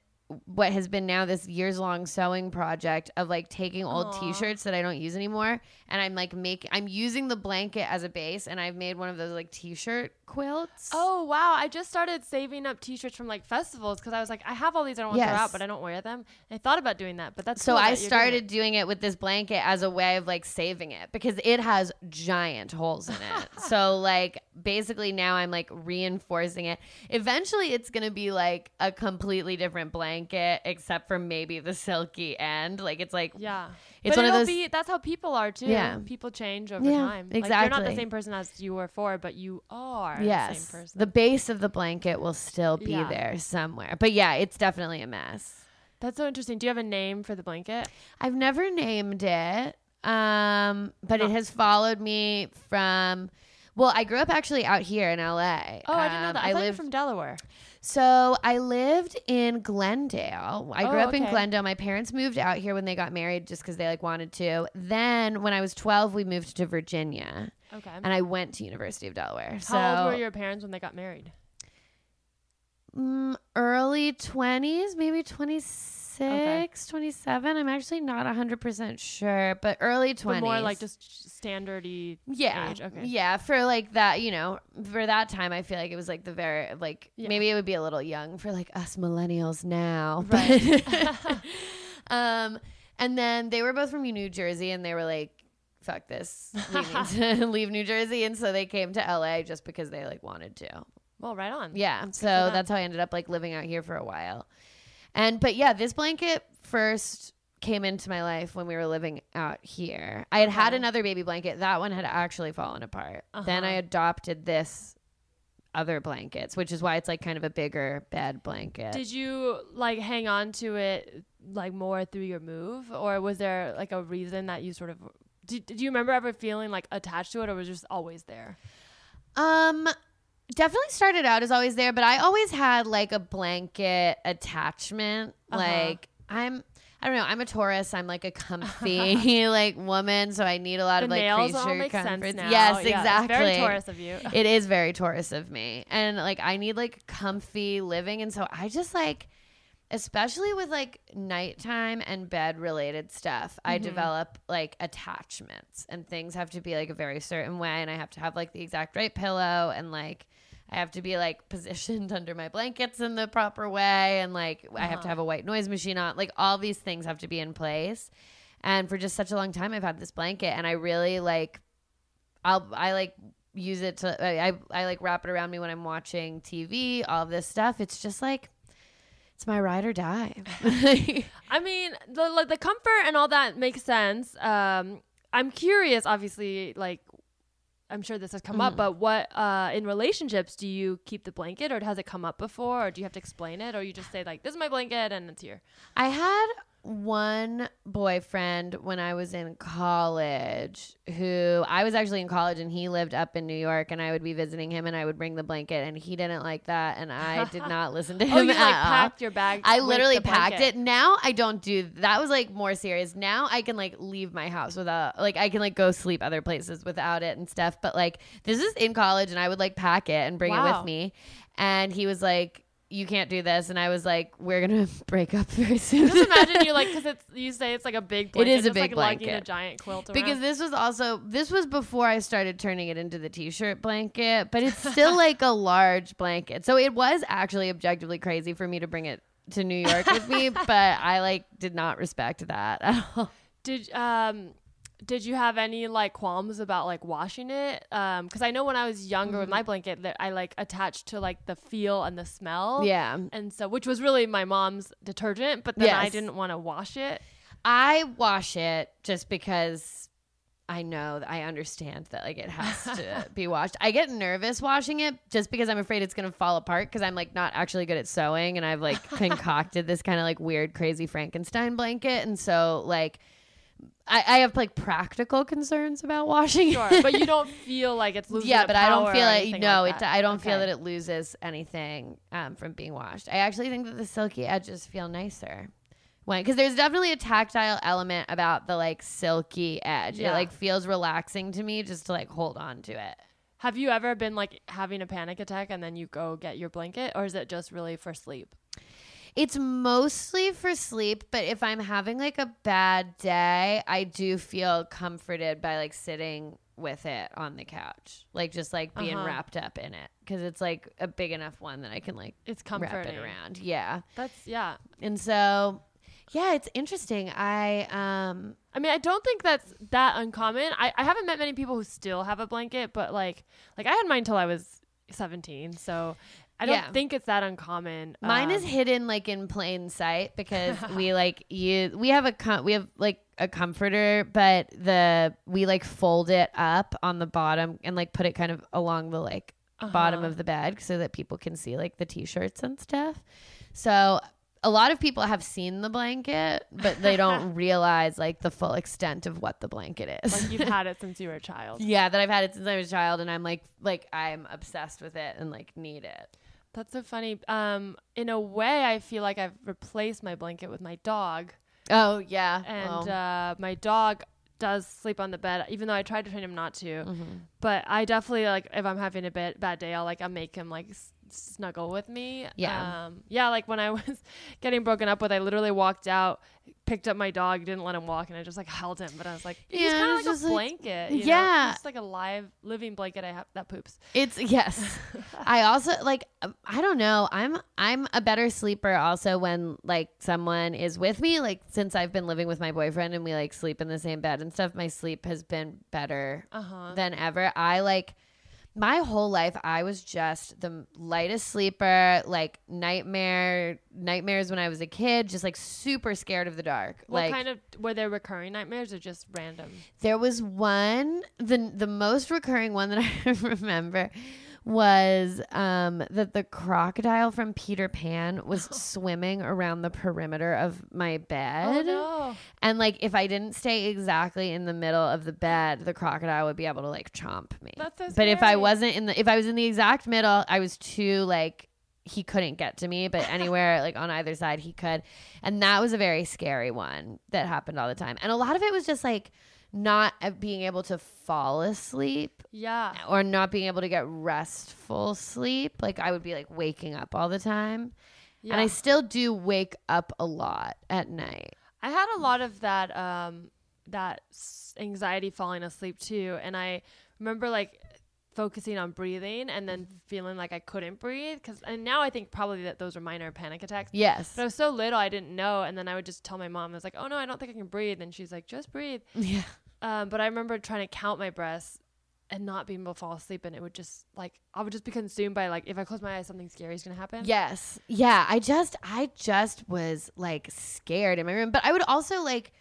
[SPEAKER 2] what has been now this years long sewing project of like taking old t-shirts that I don't use anymore and I'm like making I'm using the blanket as a base and I've made one of those like t-shirt quilts.
[SPEAKER 3] Oh wow! I just started saving up T-shirts from like festivals because I was like, I have all these I don't want to throw out, but I don't wear them. And I thought about doing that, but that's
[SPEAKER 2] So
[SPEAKER 3] cool
[SPEAKER 2] I
[SPEAKER 3] doing
[SPEAKER 2] started
[SPEAKER 3] it.
[SPEAKER 2] doing it with this blanket as a way of like saving it because it has giant holes in it. so like basically now I'm like reinforcing it. Eventually it's going to be like a completely different blanket except for maybe the silky end. Like it's like
[SPEAKER 3] Yeah,
[SPEAKER 2] It's
[SPEAKER 3] but
[SPEAKER 2] one of those-
[SPEAKER 3] be that's how people are too.
[SPEAKER 2] Yeah.
[SPEAKER 3] people change over
[SPEAKER 2] Yeah,
[SPEAKER 3] time. Like, you're not the same person as you were for, but you are the
[SPEAKER 2] yes.
[SPEAKER 3] same person.
[SPEAKER 2] The base of the blanket will still be
[SPEAKER 3] Yeah.
[SPEAKER 2] there somewhere. But yeah, it's definitely a mess.
[SPEAKER 3] That's so interesting. Do you have a name for the blanket?
[SPEAKER 2] I've never named it, um, but it has followed me from. Well, I grew up actually out here in LA.
[SPEAKER 3] Oh, I didn't know
[SPEAKER 2] Um,
[SPEAKER 3] that. I, thought you
[SPEAKER 2] lived
[SPEAKER 3] from Delaware.
[SPEAKER 2] So I lived in Glendale. I grew
[SPEAKER 3] Oh,
[SPEAKER 2] up in. Glendale. My parents moved out here when they got married, just because they like wanted to. Then when I was twelve, we moved to Virginia,
[SPEAKER 3] Okay.
[SPEAKER 2] and I went to University of Delaware. so
[SPEAKER 3] How old were your parents when they got married?
[SPEAKER 2] mm, early 20s, maybe 26, 27. I'm actually not 100% sure, but early 20s.
[SPEAKER 3] But more like just standardy
[SPEAKER 2] yeah.
[SPEAKER 3] age. Okay.
[SPEAKER 2] Yeah, for like that, you know, for that time I feel like it was like the very like
[SPEAKER 3] Yeah.
[SPEAKER 2] maybe it would be a little young for like us millennials now.
[SPEAKER 3] Right.
[SPEAKER 2] But um and then they were both from New Jersey and they were like fuck this. We need to leave New Jersey and so they came to LA just because they like wanted to.
[SPEAKER 3] Well, right on.
[SPEAKER 2] Yeah. So that's how I ended up like living out here for a while. And but yeah, this blanket first came into my life when we were living out here. I had had another baby blanket. That one had actually fallen apart. Then I
[SPEAKER 3] Uh-huh.
[SPEAKER 2] adopted this other blankets, which is why it's like kind of a bigger bed blanket.
[SPEAKER 3] Did you like hang on to it like more through your move, or was there like a reason that you sort of? Did, did you remember ever feeling like attached to it, or was it just always there?
[SPEAKER 2] Um definitely started out as always there, but I always had like a blanket attachment.
[SPEAKER 3] Uh-huh.
[SPEAKER 2] Like I'm I don't know. I'm a Taurus. I'm like a comfy like woman, so I need a lot
[SPEAKER 3] The
[SPEAKER 2] of like
[SPEAKER 3] nails all
[SPEAKER 2] creature
[SPEAKER 3] make sense now.
[SPEAKER 2] Yes,
[SPEAKER 3] Yeah,
[SPEAKER 2] exactly.
[SPEAKER 3] Very Taurus of you.
[SPEAKER 2] it is very Taurus of me, and like I need like comfy living, and so I just like, especially with like nighttime and bed related stuff, I
[SPEAKER 3] Mm-hmm.
[SPEAKER 2] develop like attachments, and things have to be like a very certain way, and I have to have like the exact right pillow, and like. I have to be like positioned under my blankets in the proper way and like I have to
[SPEAKER 3] Uh-huh.
[SPEAKER 2] have a white noise machine on. Like all these things have to be in place. And for just such a long time I've had this blanket and I really like I'll I like use it to I, I I like wrap it around me when I'm watching TV, all this stuff. It's just like it's my ride or die.
[SPEAKER 3] I mean, the like the comfort and all that makes sense. Um, I'm curious, obviously, like I'm sure this has come
[SPEAKER 2] Mm-hmm.
[SPEAKER 3] up, but what uh in relationships do you keep the blanket, or has it come up before, or do you have to explain it, or you just say like, "This is my blanket and it's here."
[SPEAKER 2] I had one boyfriend when I was in college who I was actually in college and he lived up in New York and I would be visiting him and I would bring the blanket and he didn't like that and I did not listen to oh, him
[SPEAKER 3] Oh, you like packed your bag.
[SPEAKER 2] I literally packed
[SPEAKER 3] blanket.
[SPEAKER 2] it. Now I don't do that was like more serious. Now I can like leave my house without like I can like go sleep other places without it and stuff. But like this is in college and I would like pack it and bring it with me. And he was like, You can't do this and I was like, We're gonna break up very soon.
[SPEAKER 3] Just imagine you like because it's you say it's like a big blanket.
[SPEAKER 2] is a big
[SPEAKER 3] like lugging a giant quilt around.
[SPEAKER 2] because this was also this was before I started turning it into the t-shirt blanket, but it's still like a large blanket. So it was actually objectively crazy for me to bring it to New York with me, but I like did not respect that at all.
[SPEAKER 3] Did um did you have any like qualms about like washing it? Um, because I know when I was younger with my blanket that I like attached to like the feel and the smell.
[SPEAKER 2] Yeah.
[SPEAKER 3] And so, which was really my mom's detergent, but then I didn't want to wash it.
[SPEAKER 2] I wash it just because I know that I understand that like it has to be washed. I get nervous washing it just because I'm afraid it's gonna fall apart because I'm like not actually good at sewing and I've like concocted this kind of like weird crazy Frankenstein blanket and so like I, I have like practical concerns about washing
[SPEAKER 3] Sure,
[SPEAKER 2] it.
[SPEAKER 3] but you don't feel like it's losing.
[SPEAKER 2] yeah, but I don't feel
[SPEAKER 3] anything
[SPEAKER 2] No,
[SPEAKER 3] like
[SPEAKER 2] it. I don't feel that it loses anything um, from being washed. I actually think that the silky edges feel nicer. When because there's definitely a tactile element about the like silky edge. It like feels relaxing to me just to like hold on to it.
[SPEAKER 3] Have you ever been like having a panic attack and then you go get your blanket, or is it just really for sleep?
[SPEAKER 2] It's mostly for sleep, but if I'm having like a bad day, I do feel comforted by like sitting with it on the couch, like just like being
[SPEAKER 3] Uh-huh.
[SPEAKER 2] wrapped up in it. because it's like a big enough one that I can like
[SPEAKER 3] It's
[SPEAKER 2] wrap
[SPEAKER 3] comforting.
[SPEAKER 2] it around. Yeah,
[SPEAKER 3] That's yeah.
[SPEAKER 2] and so yeah, it's interesting. I um
[SPEAKER 3] I mean, I don't think that's that uncommon. I, I haven't met many people who still have a blanket, but like like I had mine till I was 17, so I don't
[SPEAKER 2] Yeah.
[SPEAKER 3] think it's that uncommon.
[SPEAKER 2] Mine is
[SPEAKER 3] Um,
[SPEAKER 2] hidden like in plain sight because we like you we have a com- we have like a comforter but the we like fold it up on the bottom and like put it kind of along the like bottom
[SPEAKER 3] Uh-huh.
[SPEAKER 2] of the bed so that people can see like the t-shirts and stuff. So a lot of people have seen the blanket but they don't realize like the full extent of what the blanket is.
[SPEAKER 3] like you've had it since you were a child.
[SPEAKER 2] yeah, that I've had it since I was a child and I'm like like I'm obsessed with it and like need it.
[SPEAKER 3] That's so funny. Um, in a way, I feel like I've replaced my blanket with my dog,
[SPEAKER 2] Oh yeah.
[SPEAKER 3] and
[SPEAKER 2] Well,
[SPEAKER 3] uh, my dog does sleep on the bed, even though I tried to train him not to.
[SPEAKER 2] mhm.
[SPEAKER 3] But I definitely like if I'm having a bad bad day, I'll like I'll make him like s- snuggle with me.
[SPEAKER 2] Yeah.
[SPEAKER 3] um, yeah. Like when I was getting broken up with, I literally walked out, picked up my dog, didn't let him walk, and I just like held him. But I was like, he's
[SPEAKER 2] Yeah,
[SPEAKER 3] kind of like a
[SPEAKER 2] like-
[SPEAKER 3] blanket. you?
[SPEAKER 2] Yeah.
[SPEAKER 3] He's just like a live living blanket I have that poops.
[SPEAKER 2] It's yes. I also like um, I don't know. I'm I'm a better sleeper also when like someone is with me like since I've been living with my boyfriend and we like sleep in the same bed and stuff my sleep has been better
[SPEAKER 3] Uh huh.
[SPEAKER 2] than ever. I like my whole life I was just the lightest sleeper, like nightmare nightmares when I was a kid, just like super scared of the dark.
[SPEAKER 3] What
[SPEAKER 2] like
[SPEAKER 3] kind of were there recurring nightmares or just random?
[SPEAKER 2] There was one, the the most recurring one that I remember was um, that the crocodile from Peter Pan was swimming around the perimeter of my bed.
[SPEAKER 3] Oh no!
[SPEAKER 2] And like if I didn't stay exactly in the middle of the bed, the crocodile would be able to like chomp me.
[SPEAKER 3] That's so
[SPEAKER 2] but if I wasn't in the if I was in the exact middle, I was too like he couldn't get to me, but anywhere like on either side he could. And that was a very scary one that happened all the time. And a lot of it was just like not uh, being able to fall asleep
[SPEAKER 3] Yeah.
[SPEAKER 2] or not being able to get restful sleep. Like I would be like waking up all the time.
[SPEAKER 3] yeah.
[SPEAKER 2] And I still do wake up a lot at night.
[SPEAKER 3] I had a lot of that um that anxiety falling asleep too and I remember like focusing on breathing and then feeling like I couldn't breathe cuz and now I think probably that those were minor panic attacks.
[SPEAKER 2] Yes.
[SPEAKER 3] But I was so little I didn't know and then I would just tell my mom I was like, "Oh no, I don't think I can breathe." And she's like, "Just breathe."
[SPEAKER 2] Yeah.
[SPEAKER 3] Um but I remember trying to count my breaths and not being able to fall asleep and it would just like I would just be consumed by like if I close my eyes something scary is to happen.
[SPEAKER 2] Yes. Yeah. I just, I just was like scared in my room. But I would also like,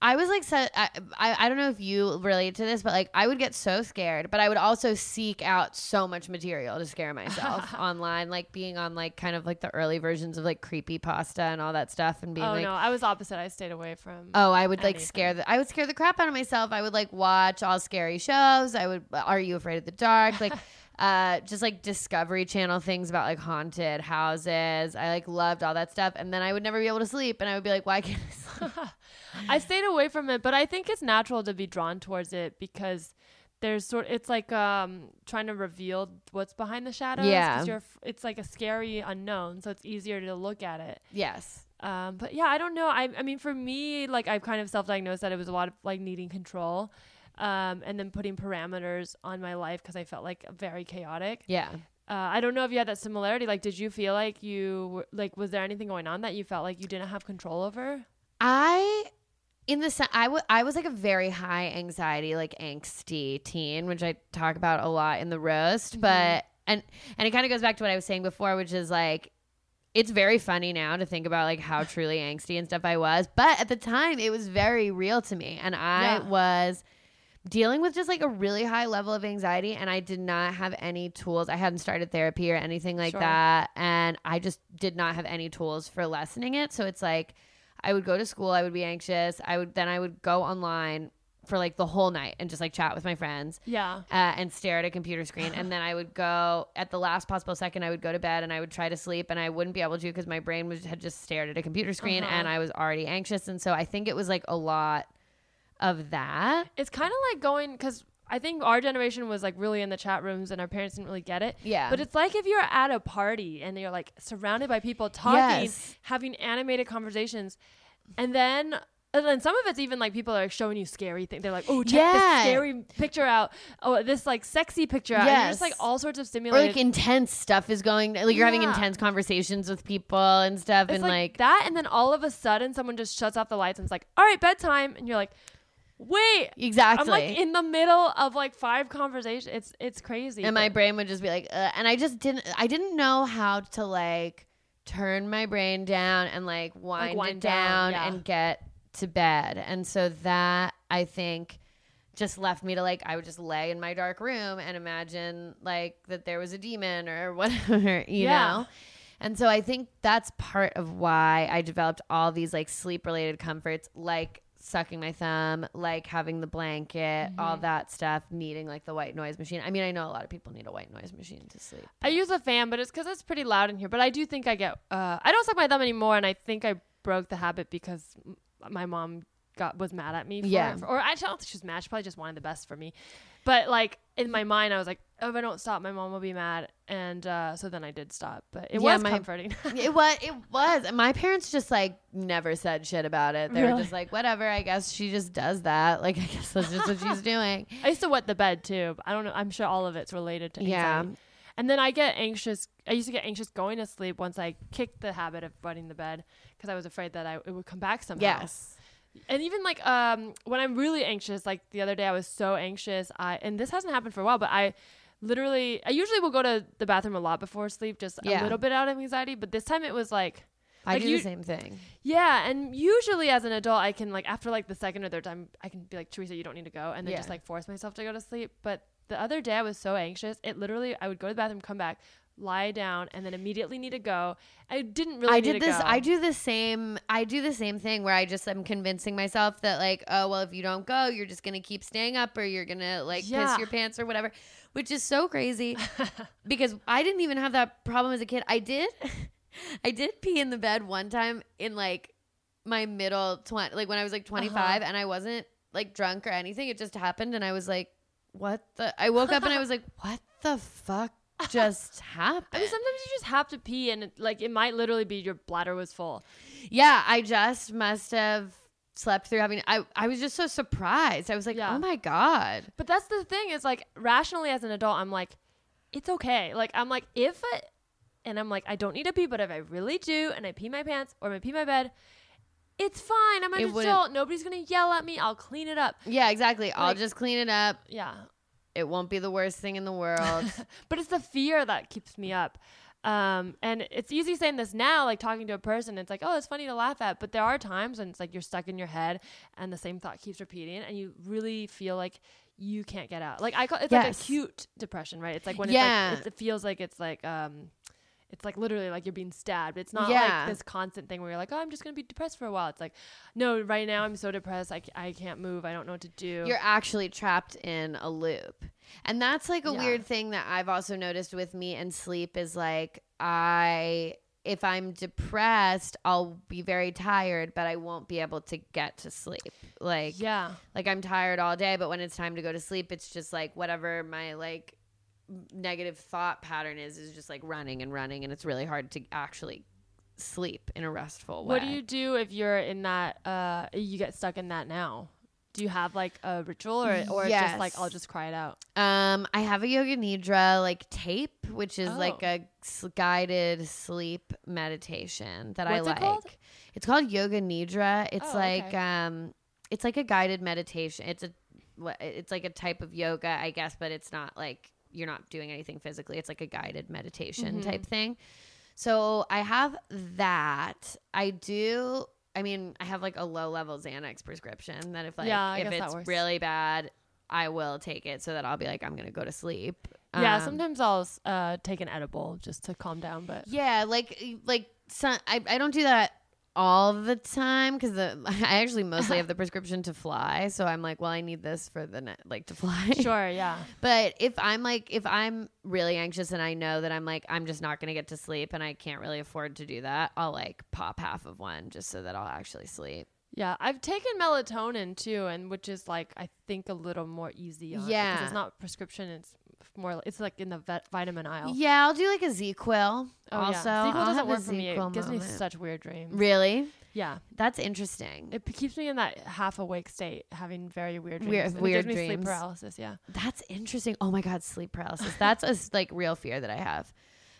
[SPEAKER 2] I was like, so, I, I, I don't know if you relate to this, but like, I would get so scared, but I would also seek out so much material to scare myself online, like being on like kind of like the early versions of like creepy pasta and all that stuff and being
[SPEAKER 3] Oh
[SPEAKER 2] like,
[SPEAKER 3] no, I was opposite. I stayed away from
[SPEAKER 2] Oh, I would like
[SPEAKER 3] anything.
[SPEAKER 2] scare the I would scare the crap out of myself. I would like watch all scary shows. I would Are You Afraid of the Dark? Like uh just like Discovery Channel things about like haunted houses. I like loved all that stuff and then I would never be able to sleep and I would be like why can't I sleep?
[SPEAKER 3] I stayed away from it, but I think it's natural to be drawn towards it because there's sort it's like um trying to reveal what's behind the shadows
[SPEAKER 2] Yeah.
[SPEAKER 3] you're it's like a scary unknown so it's easier to look at it
[SPEAKER 2] yes.
[SPEAKER 3] um but yeah i don't know i i mean for me like i've kind of self-diagnosed that it was a lot of like needing control um and then putting parameters on my life because i felt like very chaotic
[SPEAKER 2] Yeah.
[SPEAKER 3] uh, I don't know if you had that similarity. Like, did you feel like you were, like was there anything going on that you felt like you didn't have control over?
[SPEAKER 2] I in the se- I was like a very high anxiety like angsty teen which I talk about a lot in the roast mm-hmm. but and and it kind of goes back to what I was saying before which is like it's very funny now to think about like how truly angsty and stuff I was but at the time it was very real to me and I
[SPEAKER 3] Yeah.
[SPEAKER 2] was dealing with just like a really high level of anxiety and I did not have any tools. I hadn't started therapy or anything like
[SPEAKER 3] Sure.
[SPEAKER 2] that and I just did not have any tools for lessening it. So it's like I would go to school, I would be anxious. I would then I would go online for like the whole night and just like chat with my friends.
[SPEAKER 3] Yeah.
[SPEAKER 2] Uh, and stare at a computer screen and then i would go at the last possible second i would go to bed and i would try to sleep and i wouldn't be able to because my brain was had just stared at a computer screen
[SPEAKER 3] Uh-huh.
[SPEAKER 2] and i was already anxious and so i think it was like a lot of that
[SPEAKER 3] It's kind of like going because I think our generation was like really in the chat rooms and our parents didn't really get it.
[SPEAKER 2] Yeah.
[SPEAKER 3] But it's like if you're at a party and you're like surrounded by people talking,
[SPEAKER 2] Yes.
[SPEAKER 3] having animated conversations, and then And then some of it's even like people are showing you scary things. They're like, "Oh, check
[SPEAKER 2] Yeah.
[SPEAKER 3] this scary picture out. Oh, this like sexy picture out." And you're just like all sorts of
[SPEAKER 2] or like intense stuff is going like you're having intense conversations with people and stuff
[SPEAKER 3] it's
[SPEAKER 2] and
[SPEAKER 3] like,
[SPEAKER 2] like,
[SPEAKER 3] that, and then all of a sudden, someone just shuts off the lights and it's like, "All right, bedtime," and you're like, "Wait."
[SPEAKER 2] exactly
[SPEAKER 3] I'm like in the middle of like five conversations. It's it's crazy.
[SPEAKER 2] and my brain would just be like uh, and i just didn't i didn't know how to like turn my brain down and like wind,
[SPEAKER 3] wind
[SPEAKER 2] it
[SPEAKER 3] down,
[SPEAKER 2] down,
[SPEAKER 3] yeah.
[SPEAKER 2] and get to bed and so that i think just left me to like i would just lay in my dark room and imagine like that there was a demon or whatever you
[SPEAKER 3] Yeah.
[SPEAKER 2] know and so i think that's part of why i developed all these like sleep related comforts like sucking my thumb like having the blanket all
[SPEAKER 3] Mm-hmm.
[SPEAKER 2] that stuff needing like the white noise machine i mean i know a lot of people need a white noise machine to sleep
[SPEAKER 3] I use a fan, but it's because it's pretty loud in here. But I do think I get. Uh, I don't suck my thumb anymore, and I think I broke the habit because m- my mom got was mad at me. For
[SPEAKER 2] Yeah.
[SPEAKER 3] it, or I don't think she was mad. She probably just wanted the best for me. But like in my mind, I was like, if I don't stop, my mom will be mad. And uh, so then I did stop. But it
[SPEAKER 2] Yeah,
[SPEAKER 3] was
[SPEAKER 2] my-
[SPEAKER 3] comforting.
[SPEAKER 2] it was it was And my parents just like never said shit about it they were just like whatever i guess she just does that like i guess that's just what she's doing
[SPEAKER 3] I used to wet the bed too. I don't know. I'm sure all of it's related to
[SPEAKER 2] Yeah.
[SPEAKER 3] And then I get anxious. I used to get anxious going to sleep once I kicked the habit of wetting the bed because I was afraid that I it would come back somehow.
[SPEAKER 2] yes
[SPEAKER 3] and even like um when i'm really anxious like the other day i was so anxious i and this hasn't happened for a while but i literally i usually will go to the bathroom a lot before sleep just a little bit out of anxiety but this time it was like
[SPEAKER 2] i
[SPEAKER 3] Like
[SPEAKER 2] do
[SPEAKER 3] you-
[SPEAKER 2] the same thing
[SPEAKER 3] yeah and usually as an adult i can like after like the second or third time i can be like teresa you don't need to go and then just like force myself to go to sleep but the other day i was so anxious it literally i would go to the bathroom come back lie down and then immediately need to go i didn't really
[SPEAKER 2] I
[SPEAKER 3] need
[SPEAKER 2] did
[SPEAKER 3] to
[SPEAKER 2] this.
[SPEAKER 3] go.
[SPEAKER 2] I do the same. I do the same thing where I just am convincing myself that like, oh well, if you don't go, you're just gonna keep staying up, or you're gonna like
[SPEAKER 3] Yeah.
[SPEAKER 2] piss your pants or whatever, which is so crazy because I didn't even have that problem as a kid. I did, I did pee in the bed one time in like my middle twenty, like when I was like uh-huh. 25, and I wasn't like drunk or anything. It just happened, and I was like, what the? I woke up and I was like, what the fuck just happened?
[SPEAKER 3] I mean, sometimes you just have to pee, and it, like it might literally be your bladder was full.
[SPEAKER 2] Yeah, I just must have slept through having I I was just so surprised. I was like,
[SPEAKER 3] Yeah.
[SPEAKER 2] "Oh my god."
[SPEAKER 3] But that's the thing is like rationally as an adult, I'm like, it's okay. Like I'm like if I, and I'm like I don't need to pee, but if I really do, and I pee my pants or I pee my bed, it's fine. I'm an
[SPEAKER 2] It
[SPEAKER 3] adult. Nobody's gonna yell at me. I'll clean it up.
[SPEAKER 2] Yeah, exactly. I'll just clean it up.
[SPEAKER 3] Yeah,
[SPEAKER 2] It won't be the worst thing in the world.
[SPEAKER 3] but it's the fear that keeps me up. Um, and it's easy saying this now, like talking to a person. It's like, oh, it's funny to laugh at, but there are times when it's like you're stuck in your head, and the same thought keeps repeating, and you really feel like you can't get out. Like I call it's like
[SPEAKER 2] Yes.
[SPEAKER 3] acute depression, right? It's like when
[SPEAKER 2] Yeah.
[SPEAKER 3] it's like, it feels like it's like um, it's like literally like you're being stabbed. It's not
[SPEAKER 2] Yeah.
[SPEAKER 3] like this constant thing where you're like, oh, I'm just gonna be depressed for a while. It's like, no, right now I'm so depressed, I, c- I can't move, I don't know what to do.
[SPEAKER 2] You're actually trapped in a loop. And that's like a
[SPEAKER 3] Yeah.
[SPEAKER 2] weird thing that I've also noticed with me and sleep is like I if I'm depressed, I'll be very tired, but I won't be able to get to sleep. Like
[SPEAKER 3] yeah.
[SPEAKER 2] like I'm tired all day, but when it's time to go to sleep, it's just like whatever my like negative thought pattern is is just like running and running and it's really hard to actually sleep in a restful way.
[SPEAKER 3] What do you do if you're in that? Uh, you get stuck in that now. Do you have like a ritual, or or it's just like I'll just cry it out?
[SPEAKER 2] Um I have a yoga nidra like tape which is like a guided sleep meditation that I
[SPEAKER 3] What's it
[SPEAKER 2] like.
[SPEAKER 3] called?
[SPEAKER 2] It's called yoga nidra. It's
[SPEAKER 3] Oh,
[SPEAKER 2] like
[SPEAKER 3] okay.
[SPEAKER 2] um it's like a guided meditation. It's a it's like a type of yoga, I guess, but it's not like you're not doing anything physically. It's like a guided meditation
[SPEAKER 3] Mm-hmm.
[SPEAKER 2] type thing. So I have that. I do. I mean, I have like a low level Xanax prescription that if like
[SPEAKER 3] Yeah,
[SPEAKER 2] if it's really bad, I will take it so that I'll be like I'm gonna go to sleep.
[SPEAKER 3] yeah,
[SPEAKER 2] Um,
[SPEAKER 3] sometimes I'll uh, take an edible just to calm down, but
[SPEAKER 2] Yeah, like like some, I I don't do that all the time because I actually mostly have the prescription to fly, so I'm like, well, I need this for the ne- like to fly.
[SPEAKER 3] sure, yeah,
[SPEAKER 2] But if I'm like, if I'm really anxious and I know that I'm like, I'm just not going to get to sleep and I can't really afford to do that, I'll like pop half of one just so that I'll actually sleep.
[SPEAKER 3] yeah. I've taken melatonin too, and which is like I think a little more easy. On it,
[SPEAKER 2] Yeah.
[SPEAKER 3] it's not prescription; it's more. It's like in the vet, vitamin aisle.
[SPEAKER 2] Yeah, I'll do like a ZzzQuil.
[SPEAKER 3] Oh,
[SPEAKER 2] also,
[SPEAKER 3] yeah. ZzzQuil
[SPEAKER 2] I'll
[SPEAKER 3] doesn't work for me. It gives me such weird dreams.
[SPEAKER 2] Really?
[SPEAKER 3] Yeah,
[SPEAKER 2] That's interesting.
[SPEAKER 3] it p- keeps me in that half awake state, having very weird dreams.
[SPEAKER 2] Weird-
[SPEAKER 3] and
[SPEAKER 2] weird
[SPEAKER 3] it gives me
[SPEAKER 2] dreams.
[SPEAKER 3] sleep paralysis. Yeah.
[SPEAKER 2] That's interesting. Oh my god, sleep paralysis. That's a like real fear that I have.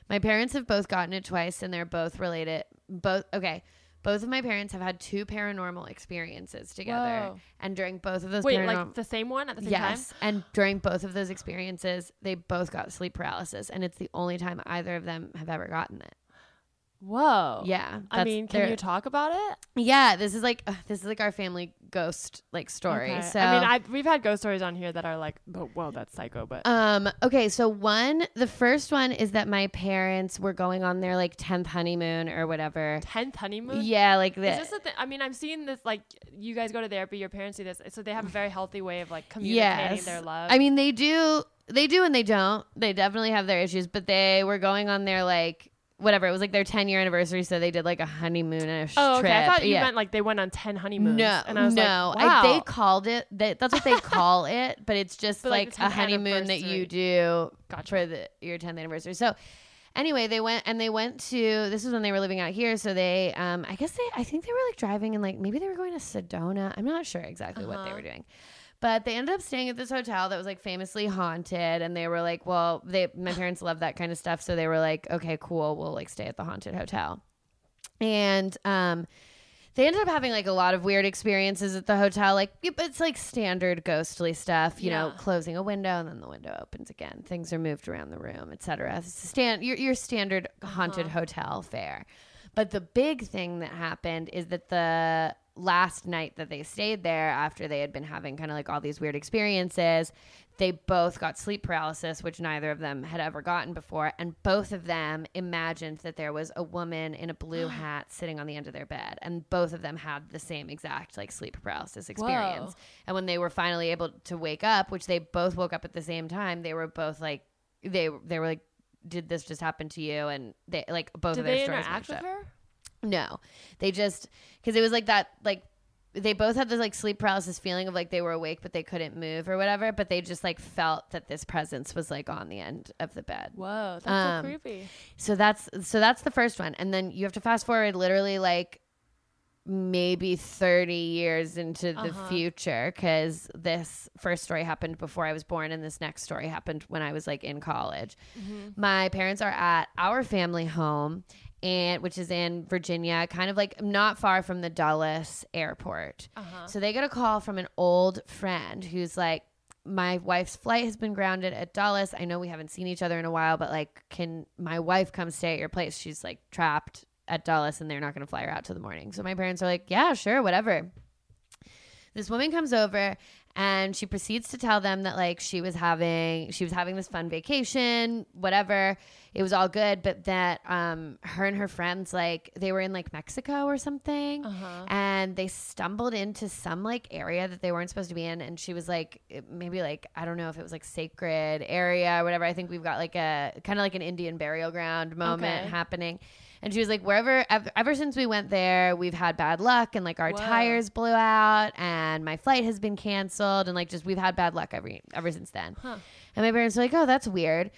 [SPEAKER 2] My parents have both gotten it twice and they're both related. Both okay. Both of my parents have had two paranormal experiences together.
[SPEAKER 3] Whoa.
[SPEAKER 2] And during both of those
[SPEAKER 3] Wait,
[SPEAKER 2] paranormal
[SPEAKER 3] like the same one at the same
[SPEAKER 2] Yes.
[SPEAKER 3] time? Yes.
[SPEAKER 2] And during both of those experiences, they both got sleep paralysis and it's the only time either of them have ever gotten it.
[SPEAKER 3] Whoa.
[SPEAKER 2] Yeah.
[SPEAKER 3] I mean, can you talk about it?
[SPEAKER 2] Yeah, this is like ugh, this is like our family ghost like story.
[SPEAKER 3] Okay.
[SPEAKER 2] So
[SPEAKER 3] I mean, I we've had ghost stories on here that are like, but whoa, that's psycho. But
[SPEAKER 2] Um, okay, so one the first one is that my parents were going on their like 10th honeymoon or whatever.
[SPEAKER 3] tenth honeymoon.
[SPEAKER 2] Yeah, like
[SPEAKER 3] Is
[SPEAKER 2] this.
[SPEAKER 3] this the? I mean, I'm seeing this like you guys go to therapy, your parents do this, so they have a very healthy way of like communicating
[SPEAKER 2] Yes.
[SPEAKER 3] their love.
[SPEAKER 2] I mean, they do they do and they don't. They definitely have their issues, but they were going on their like whatever. It was like their 10 year anniversary, so they did like a honeymoonish
[SPEAKER 3] oh, okay.
[SPEAKER 2] trip.
[SPEAKER 3] I thought you
[SPEAKER 2] yeah.
[SPEAKER 3] meant like they went on ten honeymoons.
[SPEAKER 2] no,
[SPEAKER 3] and I was
[SPEAKER 2] no.
[SPEAKER 3] like, wow.
[SPEAKER 2] I, they called it. They, that's what they call it, but it's just
[SPEAKER 3] But, like,
[SPEAKER 2] like, a honeymoon that you do
[SPEAKER 3] Gotcha.
[SPEAKER 2] for the your 10th anniversary. So anyway, they went and they went to this is when they were living out here. So they, um, I guess they, I think they were like driving and like maybe they were going to Sedona. I'm not sure exactly what they
[SPEAKER 3] Uh-huh.
[SPEAKER 2] were doing. But they ended up staying at this hotel that was like famously haunted, and they were like, "Well, they my parents love that kind of stuff, so they were like, okay, cool, we'll like stay at the haunted hotel." And um, they ended up having like a lot of weird experiences at the hotel. Like it's like standard ghostly stuff, you know, closing a window and then the window opens again. Things are moved around the room, etc. Stand your your standard haunted
[SPEAKER 3] Uh-huh.
[SPEAKER 2] hotel fare. But the big thing that happened is that the last night that they stayed there after they had been having kind of like all these weird experiences, they both got sleep paralysis, which neither of them had ever gotten before. And both of them imagined that there was a woman in a blue hat sitting on the end of their bed. And both of them had the same exact like sleep paralysis experience.
[SPEAKER 3] Whoa.
[SPEAKER 2] And when they were finally able to wake up, which they both woke up at the same time, they were both like, they, they were like, did this just happen to you? And they like both
[SPEAKER 3] Did
[SPEAKER 2] of their
[SPEAKER 3] they
[SPEAKER 2] stories
[SPEAKER 3] interact with
[SPEAKER 2] up.
[SPEAKER 3] her?
[SPEAKER 2] No, they just because it was like that like they both had this like sleep paralysis feeling of like they were awake but they couldn't move or whatever. But they just like felt that this presence was like on the end of the bed.
[SPEAKER 3] Whoa, that's
[SPEAKER 2] Um,
[SPEAKER 3] so creepy.
[SPEAKER 2] So that's so that's the first one, and then you have to fast forward literally like maybe 30 years into the
[SPEAKER 3] Uh-huh.
[SPEAKER 2] future because this first story happened before I was born and this next story happened when I was like in college. My parents are at our family home and which is in Virginia, kind of like not far from the Dulles airport.
[SPEAKER 3] Uh-huh.
[SPEAKER 2] So they get a call from an old friend who's like my wife's flight has been grounded at Dulles. I know we haven't seen each other in a while, but like, can my wife come stay at your place? She's like trapped at Dulles and they're not going to fly her out till the morning. So my parents are like, yeah, sure, whatever. This woman comes over and she proceeds to tell them that like she was having she was having this fun vacation, whatever. It was all good, but that um her and her friends like they were in like Mexico or something
[SPEAKER 3] Uh-huh.
[SPEAKER 2] and they stumbled into some like area that they weren't supposed to be in and she was like maybe like i don't know if it was like sacred area or whatever i think we've got like a kind of like an indian burial ground moment
[SPEAKER 3] Okay.
[SPEAKER 2] happening and she was like wherever ever, ever since we went there we've had bad luck and like our
[SPEAKER 3] Whoa.
[SPEAKER 2] tires blew out and my flight has been canceled and like just we've had bad luck every ever since then
[SPEAKER 3] Huh.
[SPEAKER 2] and my parents were like, oh, that's weird.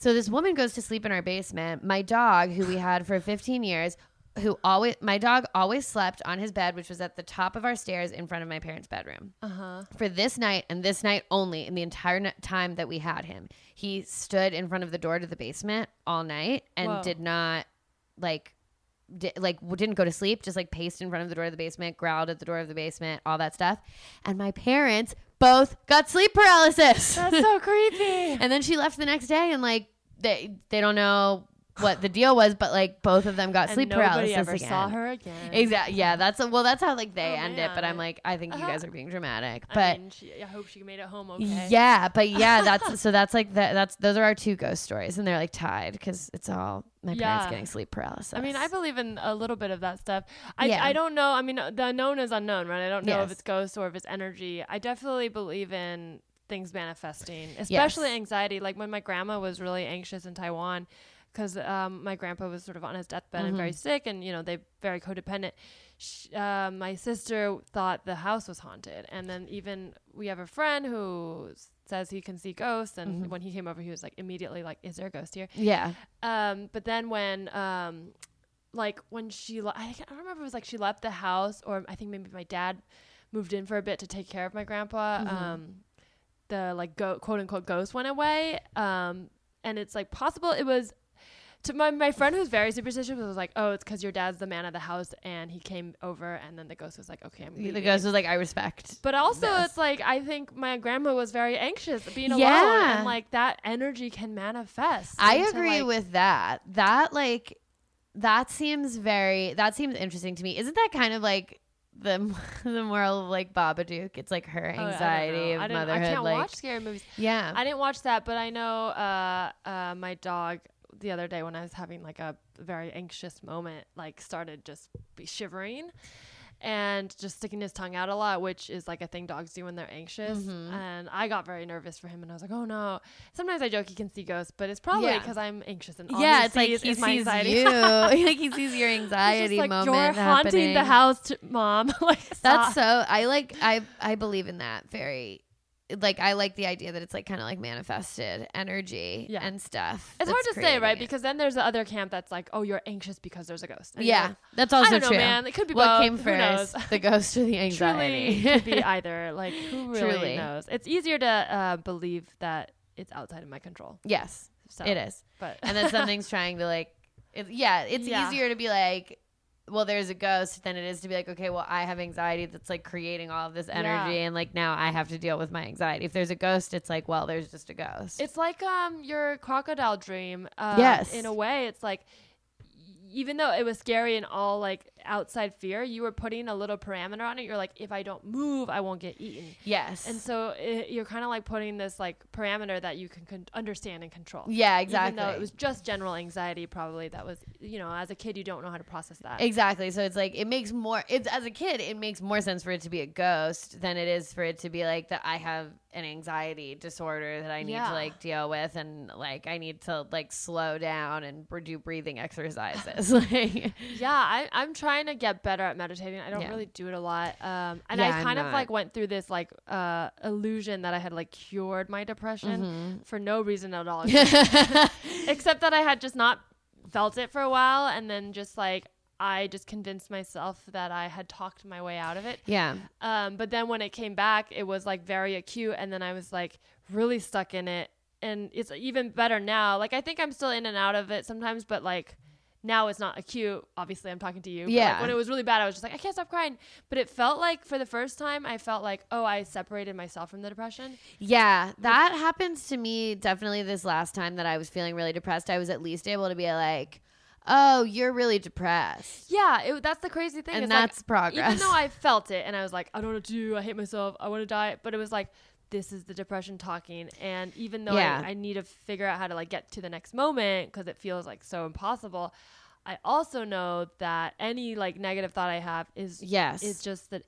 [SPEAKER 2] So this woman goes to sleep in our basement. My dog, who we had for 15 years, who always, my dog always slept on his bed, which was at the top of our stairs in front of my parents' bedroom.
[SPEAKER 3] Uh-huh.
[SPEAKER 2] For this night and this night only, in the entire n- time that we had him, he stood in front of the door to the basement all night and
[SPEAKER 3] Whoa.
[SPEAKER 2] did not like di- like didn't go to sleep, just like paced in front of the door of the basement, growled at the door of the basement, all that stuff. And my parents both got sleep paralysis.
[SPEAKER 3] That's so creepy.
[SPEAKER 2] and then she left the next day, and like they they don't know what the deal was, but like both of them got
[SPEAKER 3] and
[SPEAKER 2] sleep paralysis
[SPEAKER 3] ever
[SPEAKER 2] again.
[SPEAKER 3] saw her again.
[SPEAKER 2] Exactly. Yeah, that's a, well. That's how like they
[SPEAKER 3] Oh,
[SPEAKER 2] end it. But I'm like, I think you
[SPEAKER 3] Uh-huh.
[SPEAKER 2] guys are being dramatic.
[SPEAKER 3] I
[SPEAKER 2] But
[SPEAKER 3] mean, she, I hope she made it home okay.
[SPEAKER 2] yeah, but yeah, that's so that's like that. That's those are our two ghost stories, and they're like tied because it's all my parents getting sleep paralysis.
[SPEAKER 3] I mean, I believe in a little bit of that stuff. I,
[SPEAKER 2] Yeah.
[SPEAKER 3] I don't know. I mean, the unknown is unknown, right? I don't know if it's ghosts or if it's energy. I definitely believe in things manifesting, especially
[SPEAKER 2] Yes.
[SPEAKER 3] anxiety. Like when my grandma was really anxious in Taiwan because um, my grandpa was sort of on his deathbed and very sick, and you know they very codependent. Sh uh, my sister thought the house was haunted, and then even we have a friend who says he can see ghosts, and when he came over, he was like immediately like, "Is there a ghost here?"
[SPEAKER 2] Yeah.
[SPEAKER 3] Um, but then when um, like when she, le- I, I don't remember if it was like she left the house, or I think maybe my dad moved in for a bit to take care of my grandpa. Um, the like go quote unquote ghost went away. Um, and it's like possible it was. To my, my friend who's very superstitious was like, oh, it's because your dad's the man of the house and he came over and then the ghost was like, okay, I'm
[SPEAKER 2] The ghost was like, I respect.
[SPEAKER 3] But also,
[SPEAKER 2] this.
[SPEAKER 3] it's like I think my grandma was very anxious being alone, and like that energy can manifest.
[SPEAKER 2] I agree
[SPEAKER 3] like-
[SPEAKER 2] with that. That like that seems very that seems interesting to me. Isn't that kind of like the the moral of like Babadook? It's like her
[SPEAKER 3] Oh,
[SPEAKER 2] anxiety
[SPEAKER 3] know.
[SPEAKER 2] of motherhood.
[SPEAKER 3] I can't
[SPEAKER 2] like
[SPEAKER 3] watch scary movies.
[SPEAKER 2] yeah,
[SPEAKER 3] I didn't watch that, but I know uh, uh, my dog the other day when I was having like a very anxious moment, like started just be shivering and just sticking his tongue out a lot, which is like a thing dogs do when they're anxious.
[SPEAKER 2] Mm-hmm.
[SPEAKER 3] And I got very nervous for him, and I was like, "Oh no!" Sometimes I joke he can see ghosts, but it's probably
[SPEAKER 2] Yeah.
[SPEAKER 3] because I'm anxious and
[SPEAKER 2] yeah. It's like he sees
[SPEAKER 3] anxiety.
[SPEAKER 2] you, like he sees your anxiety
[SPEAKER 3] just like
[SPEAKER 2] moment
[SPEAKER 3] you're haunting the house, to, mom. like
[SPEAKER 2] That's so. I like. I I believe in that very. Like I like the idea that it's like kind of like manifested energy
[SPEAKER 3] Yeah.
[SPEAKER 2] and stuff.
[SPEAKER 3] It's hard to say, right?
[SPEAKER 2] it.
[SPEAKER 3] Because then there's the other camp that's like, "Oh, you're anxious because there's a ghost." And
[SPEAKER 2] yeah,
[SPEAKER 3] like,
[SPEAKER 2] that's also
[SPEAKER 3] I don't know,
[SPEAKER 2] true.
[SPEAKER 3] man. It could be
[SPEAKER 2] what
[SPEAKER 3] both.
[SPEAKER 2] came
[SPEAKER 3] Who
[SPEAKER 2] first,
[SPEAKER 3] knows?
[SPEAKER 2] the ghost or the anxiety?
[SPEAKER 3] Truly could be either. Like who really
[SPEAKER 2] Truly.
[SPEAKER 3] knows? It's easier to uh, believe that it's outside of my control.
[SPEAKER 2] yes,
[SPEAKER 3] So
[SPEAKER 2] it is.
[SPEAKER 3] But
[SPEAKER 2] and then something's trying to like it, yeah it's
[SPEAKER 3] Yeah.
[SPEAKER 2] easier to be like well there's a ghost than it is to be like okay well i have anxiety that's like creating all of this energy
[SPEAKER 3] Yeah.
[SPEAKER 2] and like now i have to deal with my anxiety if there's a ghost it's like well there's just a ghost
[SPEAKER 3] it's like um your crocodile dream. Uh,
[SPEAKER 2] Yes.
[SPEAKER 3] In a way, it's like even though it was scary and all like outside fear, you were putting a little parameter on it. You're like, if I don't move, I won't get eaten.
[SPEAKER 2] yes
[SPEAKER 3] And so it, you're kind of like putting this like parameter that you can con- understand and control.
[SPEAKER 2] yeah exactly.
[SPEAKER 3] Even though it was just general anxiety, probably that was, you know, as a kid, you don't know how to process that.
[SPEAKER 2] Exactly. So it's like it makes more it's as a kid, it makes more sense for it to be a ghost than it is for it to be like that I have an anxiety disorder that I need
[SPEAKER 3] Yeah.
[SPEAKER 2] to like deal with and like I need to like slow down and do breathing exercises. like
[SPEAKER 3] Yeah, I, I'm trying to get better at meditating. I don't
[SPEAKER 2] Yeah.
[SPEAKER 3] really do it a lot. Um, and
[SPEAKER 2] Yeah,
[SPEAKER 3] I
[SPEAKER 2] I'm
[SPEAKER 3] kind of
[SPEAKER 2] not.
[SPEAKER 3] like went through this like uh, illusion that I had like cured my depression
[SPEAKER 2] Mm-hmm.
[SPEAKER 3] for no reason at all, except that I had just not felt it for a while, and then just like I just convinced myself that I had talked my way out of it.
[SPEAKER 2] yeah.
[SPEAKER 3] Um, but then when it came back, it was like very acute, and then I was like really stuck in it. And it's even better now. Like I think I'm still in and out of it sometimes, but like now it's not acute. Obviously, I'm talking to you. but, like,
[SPEAKER 2] Yeah.
[SPEAKER 3] when it was really bad, I was just like, I can't stop crying. But it felt like for the first time, I felt like, oh, I separated myself from the depression.
[SPEAKER 2] Yeah, that happens to me definitely this last time that I was feeling really depressed. I was at least able to be like, "Oh, you're really depressed."
[SPEAKER 3] Yeah, it, that's the crazy thing.
[SPEAKER 2] And
[SPEAKER 3] is, like,
[SPEAKER 2] that's progress.
[SPEAKER 3] Even though I felt it and I was like, I don't know what to do. I hate myself. I want to die. But it was like, this is the depression talking. And even though
[SPEAKER 2] Yeah.
[SPEAKER 3] I, I need to figure out how to like get to the next moment because it feels like so impossible, I also know that any like negative thought I have is
[SPEAKER 2] Yes.
[SPEAKER 3] is just that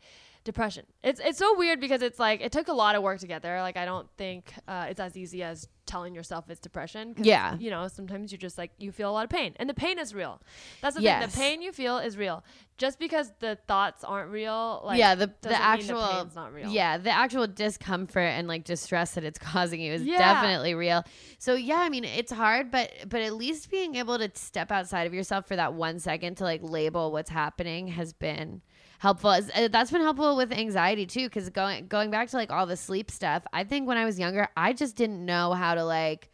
[SPEAKER 3] depression. It's it's so weird because it's like it took a lot of work to get there. Like I don't think uh, it's as easy as telling yourself it's depression.
[SPEAKER 2] Yeah.
[SPEAKER 3] you know sometimes you just like you feel a lot of pain, and the pain is real. That's the
[SPEAKER 2] Yes.
[SPEAKER 3] thing. The pain you feel is real. Just because the thoughts aren't real, like
[SPEAKER 2] yeah, the the actual
[SPEAKER 3] the not real.
[SPEAKER 2] yeah, the actual discomfort and like distress that it's causing you is
[SPEAKER 3] Yeah.
[SPEAKER 2] definitely real. So yeah, I mean, it's hard, but but at least being able to step outside of yourself for that one second to like label what's happening has been helpful. Uh, That's been helpful with anxiety too, because going going back to like all the sleep stuff. I think when I was younger, I just didn't know how to like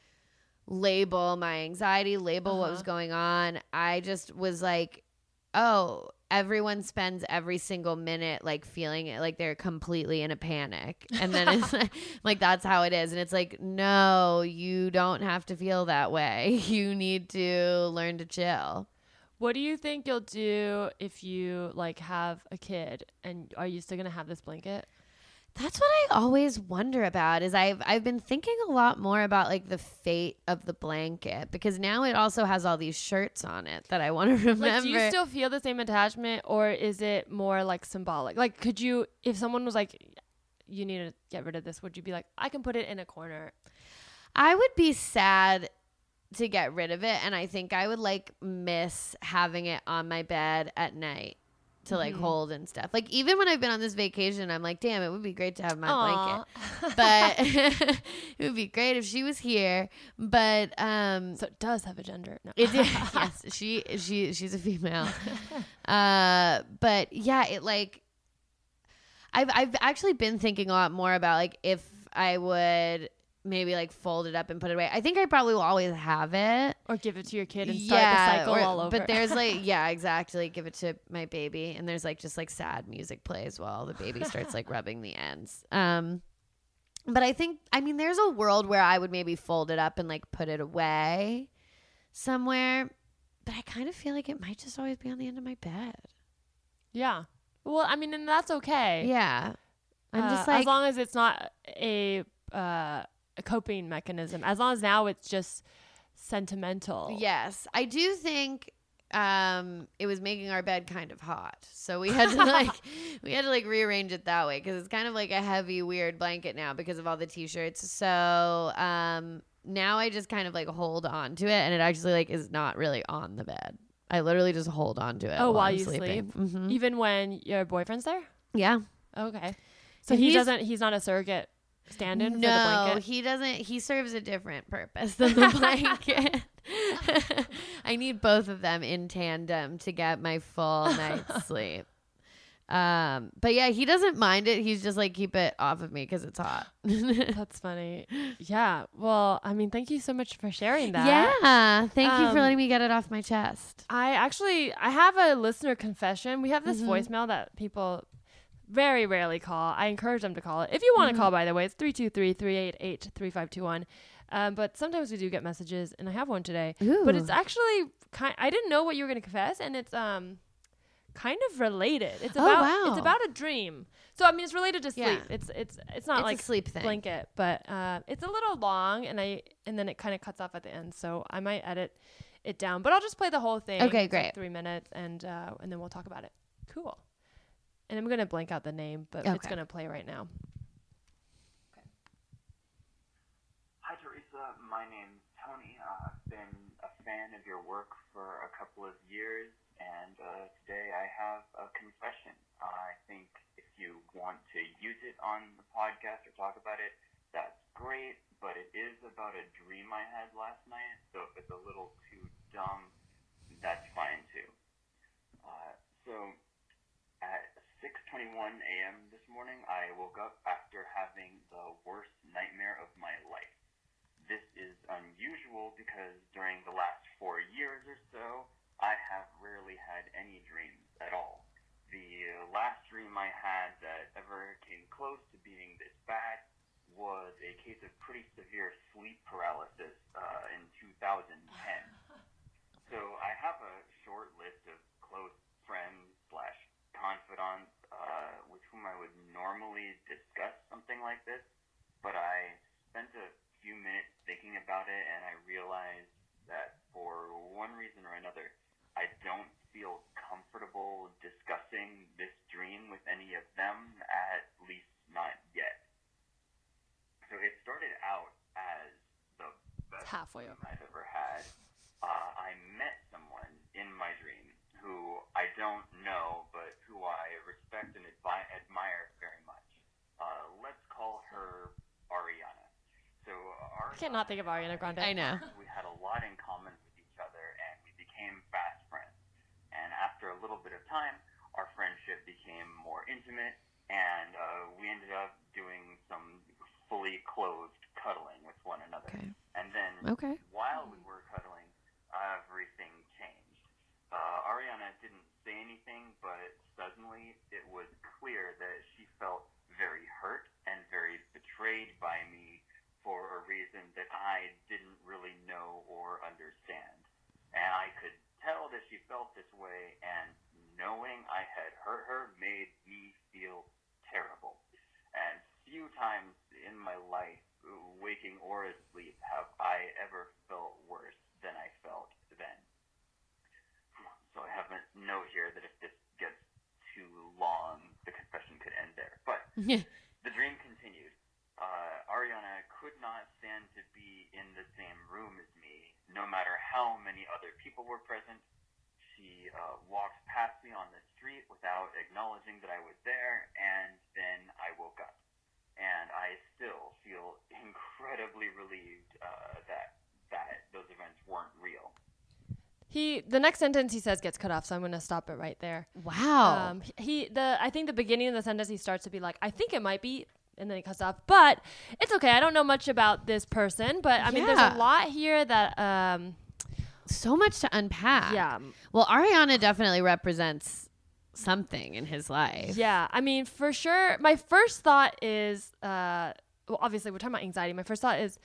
[SPEAKER 2] label my anxiety, label what was going on. I just was like, oh, everyone spends every single minute like feeling it like they're completely in a panic. And then it's like, like that's how it is. And it's like, no, you don't have to feel that way. You need to learn to chill.
[SPEAKER 3] What do you think you'll do if you like have a kid? And are you still gonna have this blanket?
[SPEAKER 2] That's what I always wonder about is I've I've been thinking a lot more about like the fate of the blanket because now it also has all these shirts on it that I want to remember.
[SPEAKER 3] Like, do you still feel the same attachment, or is it more like symbolic? Like, could you, if someone was like, "You need to get rid of this," would you be like, "I can put it in a corner"?
[SPEAKER 2] I would be sad to get rid of it and I think I would like miss having it on my bed at night to like hold and stuff. Like even when I've been on this vacation, I'm like, damn, it would be great to have my blanket. But it would be great if she was here. But um
[SPEAKER 3] so it does have a gender. No.
[SPEAKER 2] it did yes, she she she's a female. Uh but yeah, it like I've I've actually been thinking a lot more about like if I would maybe like fold it up and put it away. I think I probably will always have it.
[SPEAKER 3] or give it to your kid and start the cycle
[SPEAKER 2] or-
[SPEAKER 3] all over.
[SPEAKER 2] But there's like, yeah, exactly. Give it to my baby, and there's like just like sad music plays while the baby starts like rubbing the ends. Um, but I think, I mean, there's a world where I would maybe fold it up and like put it away somewhere. But I kind of feel like it might just always be on the end of my bed.
[SPEAKER 3] yeah. Well, I mean, and that's okay.
[SPEAKER 2] Yeah, I'm
[SPEAKER 3] Uh,
[SPEAKER 2] just like,
[SPEAKER 3] as long as it's not a uh, a coping mechanism. As long as now it's just sentimental.
[SPEAKER 2] Yes, I do think um it was making our bed kind of hot so we had to like we had to like rearrange it that way because it's kind of like a heavy weird blanket now because of all the t-shirts so um now i just kind of like hold on to it and it actually like is not really on the bed i literally just hold on to it
[SPEAKER 3] Oh, while
[SPEAKER 2] I'm
[SPEAKER 3] you
[SPEAKER 2] sleeping.
[SPEAKER 3] sleep?
[SPEAKER 2] Mhm.
[SPEAKER 3] Even when your boyfriend's there.
[SPEAKER 2] yeah
[SPEAKER 3] Okay. So
[SPEAKER 2] And
[SPEAKER 3] he doesn't. He's not a surrogate stand-in for the
[SPEAKER 2] no
[SPEAKER 3] blanket.
[SPEAKER 2] he doesn't he serves a different purpose than the blanket i need both of them in tandem to get my full night's sleep um but yeah he doesn't mind it he's just like keep it off of me because it's hot
[SPEAKER 3] That's funny. Yeah. Well, I mean, thank you so much for sharing that.
[SPEAKER 2] yeah thank you for
[SPEAKER 3] Um,
[SPEAKER 2] letting me get it off my chest
[SPEAKER 3] I actually I have a listener confession. We have this
[SPEAKER 2] Mm-hmm.
[SPEAKER 3] voicemail that people very rarely call. I encourage them to call it. If you want to
[SPEAKER 2] Mm-hmm.
[SPEAKER 3] call by the way, it's 323-388-3521. Um, but sometimes we do get messages and I have one today. But it's actually kind I didn't know what you were going to confess and it's um kind of related. It's
[SPEAKER 2] Oh,
[SPEAKER 3] about
[SPEAKER 2] wow.
[SPEAKER 3] it's about a dream. So I mean it's related to sleep.
[SPEAKER 2] Yeah.
[SPEAKER 3] It's it's it's not
[SPEAKER 2] It's a
[SPEAKER 3] like
[SPEAKER 2] sleep thing.
[SPEAKER 3] blanket, but uh, it's a little long and I and then it kind of cuts off at the end. So I might edit it down, but I'll just play the whole thing.
[SPEAKER 2] Okay,
[SPEAKER 3] It's like
[SPEAKER 2] great.
[SPEAKER 3] three minutes, and uh, and then we'll talk about it. Cool. And I'm gonna blank out the name, but it's gonna play right now.
[SPEAKER 4] Hi, Teresa. My name's Tony. Uh, I've been a fan of your work for a couple of years, and uh, today I have a confession. I think if you want to use it on the podcast or talk about it, that's great, but it is about a dream I had last night, so if it's a little too dumb, that's fine too. Uh, so, at 6:21 a.m. this morning, I woke up after having the worst nightmare of my life. This is unusual because during the last four years or so, I have rarely had any dreams at all. The last dream I had that ever came close to being this bad was a case of pretty severe sleep paralysis uh, in 2010. So I have a short list of close friends slash confidants uh, with whom I would normally discuss something like this, but I spent a few minutes thinking about it and I realized that for one reason or another, I don't feel comfortable discussing this dream with any of them, at least not yet. So it started out as the best
[SPEAKER 3] halfway
[SPEAKER 4] dream I've ever had. Uh, I met someone in my dream who I don't know, but who I respect and advi- admire very much. Uh, let's call her Ariana. So Ariana
[SPEAKER 3] I cannot think of Ariana Grande.
[SPEAKER 2] i know
[SPEAKER 4] we had a lot in common with each other and we became fast friends. And after a little bit of time, our friendship became more intimate and uh, we ended up doing some fully clothed cuddling with one another.
[SPEAKER 2] Okay.
[SPEAKER 4] And then
[SPEAKER 2] okay
[SPEAKER 4] while we were cuddling, everything changed. Uh, Ariana didn't say anything, but suddenly it was clear that she felt very hurt and very betrayed by me for a reason that I didn't really know or understand. And I could tell that she felt this way, and knowing I had hurt her made me feel terrible. And few times in my life, waking or asleep, have I ever felt worse than I felt then. So I have a note here that if this gets too long, the confession could end there. But the dream continued. Uh, Ariana could not stand to be in the same room as me, no matter how many other people were present, she uh, walked past me on the street without acknowledging that I was there, and then I woke up. And I still feel incredibly relieved uh, that that those events weren't real.
[SPEAKER 3] He the next sentence he says gets cut off, so I'm gonna stop it right there.
[SPEAKER 2] Wow.
[SPEAKER 3] Um, he the I think the beginning of the sentence he starts to be like, I think it might be, and then he cuts off. But it's okay. I don't know much about this person, but I mean, there's a lot here that um
[SPEAKER 2] so much to unpack.
[SPEAKER 3] yeah
[SPEAKER 2] Well, Ariana definitely represents something in his life.
[SPEAKER 3] yeah. I mean, for sure. My first thought is uh well, obviously we're talking about anxiety. My first thought is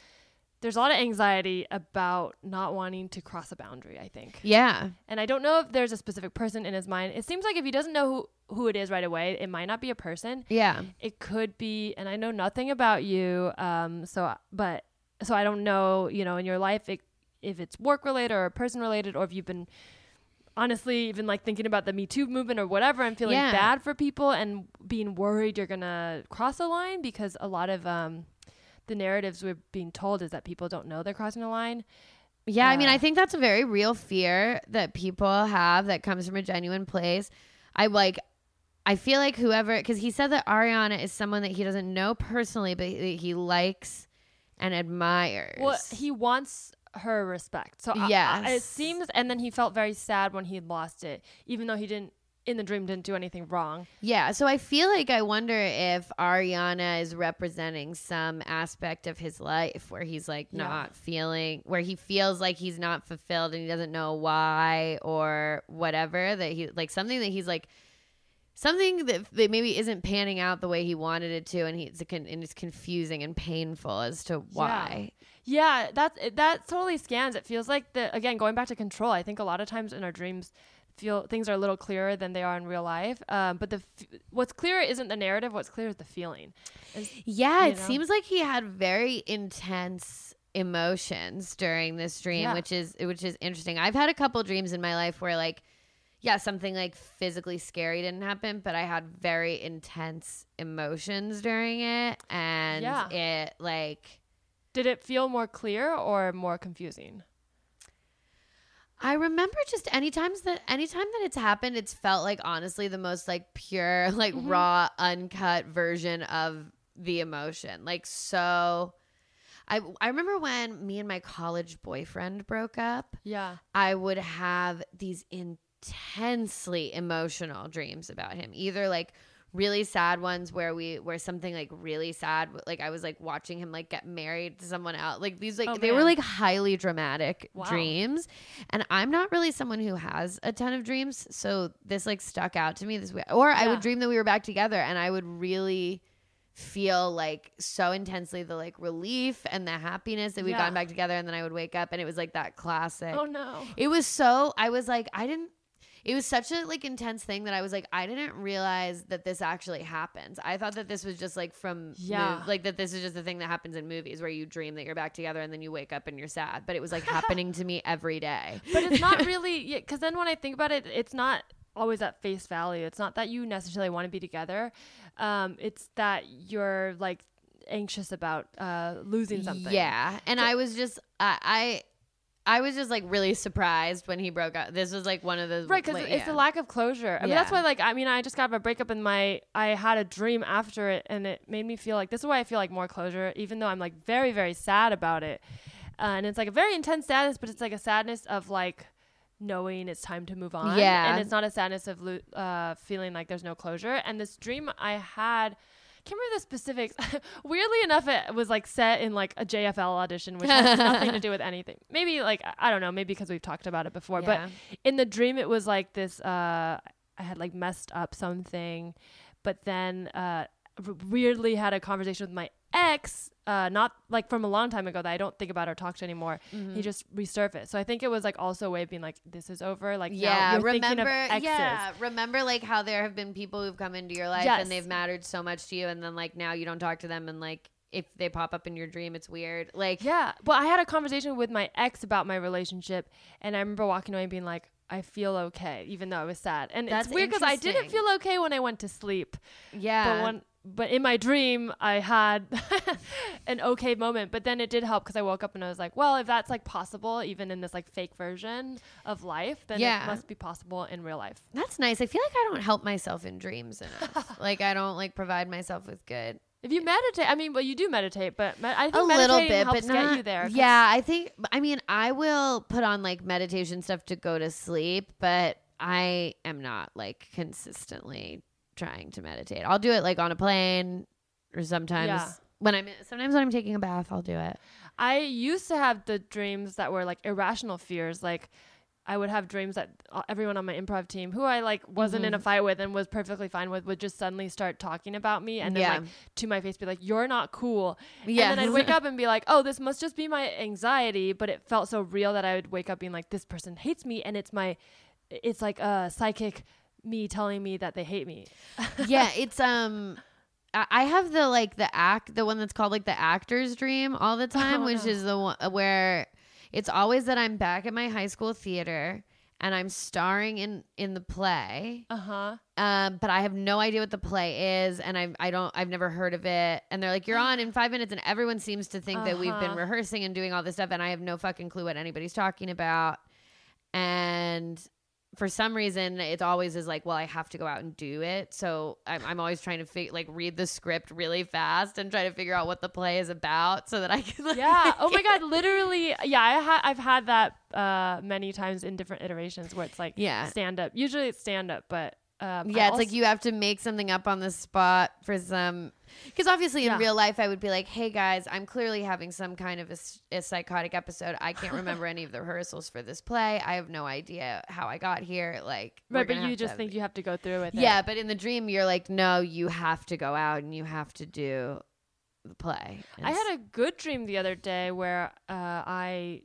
[SPEAKER 3] there's a lot of anxiety about not wanting to cross a boundary. I think.
[SPEAKER 2] Yeah.
[SPEAKER 3] And I don't know if there's a specific person in his mind. It seems like if he doesn't know who, who it is right away, it might not be a person.
[SPEAKER 2] Yeah.
[SPEAKER 3] It could be, and I know nothing about you. Um, so, but so I don't know, you know, in your life, it, if it's work related or person related, or if you've been honestly even like thinking about the Me Too movement or whatever. I'm feeling
[SPEAKER 2] Yeah.
[SPEAKER 3] bad for people and being worried you're gonna cross a line because a lot of um, the narratives we're being told is that people don't know they're crossing a line.
[SPEAKER 2] Yeah, I mean, I think that's a very real fear that people have that comes from a genuine place. I like, I feel like whoever, because he said that Ariana is someone that he doesn't know personally, but he, he likes and admires.
[SPEAKER 3] Well, he wants her respect. So I- it seems, and then he felt very sad when he lost it, even though he didn't in the dream didn't do anything wrong.
[SPEAKER 2] yeah, so I feel like I wonder if Ariana is representing some aspect of his life where he's like
[SPEAKER 3] Yeah.
[SPEAKER 2] not feeling, where he feels like he's not fulfilled and he doesn't know why or whatever. That he like something that he's like something that, that maybe isn't panning out the way he wanted it to, and he's con- and it's confusing and painful as to why.
[SPEAKER 3] Yeah, that's it- that totally scans. It feels like the again going back to control. I think a lot of times in our dreams, feel things are a little clearer than they are in real life. Um, but the f- what's clear isn't the narrative. What's clear is the feeling. Is-
[SPEAKER 2] Yeah, it
[SPEAKER 3] know?
[SPEAKER 2] seems like he had very intense emotions during this dream,
[SPEAKER 3] Yeah.
[SPEAKER 2] which is which is interesting. I've had a couple dreams in my life where like yeah, something like physically scary didn't happen, but I had very intense emotions during it and
[SPEAKER 3] Yeah.
[SPEAKER 2] it like
[SPEAKER 3] Did it feel more clear or more confusing?
[SPEAKER 2] I remember just any times that anytime that it's happened, it's felt like honestly the most like pure, like
[SPEAKER 3] Mm-hmm.
[SPEAKER 2] raw, uncut version of the emotion. Like so I I remember when me and my college boyfriend broke up,
[SPEAKER 3] Yeah.
[SPEAKER 2] I would have these intensely emotional dreams about him. Either like really sad ones where we where something like really sad like I was like watching him like get married to someone else. Like these like
[SPEAKER 3] Oh,
[SPEAKER 2] they were like highly dramatic
[SPEAKER 3] Wow.
[SPEAKER 2] dreams. And I'm not really someone who has a ton of dreams, so this like stuck out to me this way. Or I would dream that we were back together and I would really feel like so intensely the like relief and the happiness that we'd
[SPEAKER 3] Yeah.
[SPEAKER 2] gotten back together and then I would wake up and it was like that classic
[SPEAKER 3] Oh no.
[SPEAKER 2] it was so I was like I didn't it was such a like intense thing that I was like I didn't realize that this actually happens. I thought that this was just like from
[SPEAKER 3] Yeah.
[SPEAKER 2] like that this is just the thing that happens in movies where you dream that you're back together and then you wake up and you're sad, but it was like happening to me every day.
[SPEAKER 3] but it's not really because then when I think about it, it's not always at face value. It's not that you necessarily want to be together. Um, it's that you're like anxious about uh, losing something.
[SPEAKER 2] Yeah, and I was just I. I I was just like really surprised when he broke up. This was like one of the
[SPEAKER 3] Right, because
[SPEAKER 2] like,
[SPEAKER 3] it's
[SPEAKER 2] yeah.
[SPEAKER 3] the lack of closure. I mean, that's why, like, I mean, I just got a breakup and my, I had a dream after it, and it made me feel like this is why I feel like more closure, even though I'm like very, very sad about it. Uh, and it's like a very intense sadness, but it's like a sadness of like knowing it's time to move on.
[SPEAKER 2] Yeah.
[SPEAKER 3] and it's not a sadness of lo- uh, feeling like there's no closure. And this dream I had. Can't remember the specifics. Weirdly enough, it was like set in like a JFL audition, which has nothing to do with anything. Maybe like I- don't know, maybe because we've talked about it before.
[SPEAKER 2] Yeah.
[SPEAKER 3] But in the dream it was like this uh i had like messed up something but then uh r- weirdly had a conversation with my ex uh not like from a long time ago that i don't think about or talk to anymore
[SPEAKER 2] Mm-hmm.
[SPEAKER 3] he just resurfaced so i think it was like also a way of being like this is over like
[SPEAKER 2] Yeah, remember? Yeah, remember like how there have been people who've come into your life
[SPEAKER 3] Yes.
[SPEAKER 2] and they've mattered so much to you, and then like now you don't talk to them, and like if they pop up in your dream, it's weird. Like,
[SPEAKER 3] Yeah. Well, I had a conversation with my ex about my relationship, and I remember walking away and being like, I feel okay, even though I was sad. And
[SPEAKER 2] That's
[SPEAKER 3] it's weird because I didn't feel okay when I went to sleep.
[SPEAKER 2] yeah,
[SPEAKER 3] But when but in my dream, I had an okay moment. But then it did help because I woke up and I was like, well, if that's like possible, even in this like fake version of life, then
[SPEAKER 2] Yeah.
[SPEAKER 3] it must be possible in real life.
[SPEAKER 2] That's nice. I feel like I don't help myself in dreams enough. like I don't like provide myself with good
[SPEAKER 3] If you meditate, I mean, well, you do meditate, but me- I think
[SPEAKER 2] a little bit,
[SPEAKER 3] helps
[SPEAKER 2] but
[SPEAKER 3] get
[SPEAKER 2] not.
[SPEAKER 3] you there.
[SPEAKER 2] Yeah, I think. I mean, I will put on like meditation stuff to go to sleep, but I am not like consistently trying to meditate. I'll do it like on a plane, or sometimes
[SPEAKER 3] Yeah.
[SPEAKER 2] when I'm sometimes when I'm taking a bath, I'll do it.
[SPEAKER 3] I used to have the dreams that were like irrational fears. Like I would have dreams that uh, everyone on my improv team, who I like wasn't
[SPEAKER 2] Mm-hmm.
[SPEAKER 3] in a fight with and was perfectly fine with, would just suddenly start talking about me and then
[SPEAKER 2] Yeah.
[SPEAKER 3] like to my face be like, "You're not cool."
[SPEAKER 2] Yeah.
[SPEAKER 3] And then I'd wake up and be like, "Oh, this must just be my anxiety." But it felt so real that I would wake up being like, "This person hates me," and it's my, it's like a psychic me telling me that they hate me.
[SPEAKER 2] yeah, it's um I have the like the act the one that's called like the actor's dream all the time,
[SPEAKER 3] Oh,
[SPEAKER 2] which
[SPEAKER 3] no.
[SPEAKER 2] is the one where it's always that I'm back at my high school theater and I'm starring in in the play.
[SPEAKER 3] Uh huh.
[SPEAKER 2] Um, but I have no idea what the play is, and I I don't I've never heard of it. And they're like, "You're on in five minutes," and everyone seems to think that we've been
[SPEAKER 3] Uh-huh.
[SPEAKER 2] rehearsing and doing all this stuff, and I have no fucking clue what anybody's talking about. And for some reason, it always is like, "Well, I have to go out and do it." So I'm I'm always trying to fig- like read the script really fast and try to figure out what the play is about, so that I can like,
[SPEAKER 3] Yeah. Oh my God. Literally. Yeah. I ha- I've had that uh, many times in different iterations where it's like
[SPEAKER 2] Yeah.
[SPEAKER 3] stand up. Usually it's stand up, but um, I
[SPEAKER 2] Yeah, it's like you have to make something up on the spot for some. Because obviously, in real life, I would be like, "Hey guys, I'm clearly having some kind of a psychotic episode. I can't remember any of the rehearsals for this play. I have no idea how I got here. Like,
[SPEAKER 3] Right, but you just think you have to go through with it.
[SPEAKER 2] yeah. But in the dream, you're like, no, you have to go out and you have to do the play.
[SPEAKER 3] I had a good dream the other day where uh, I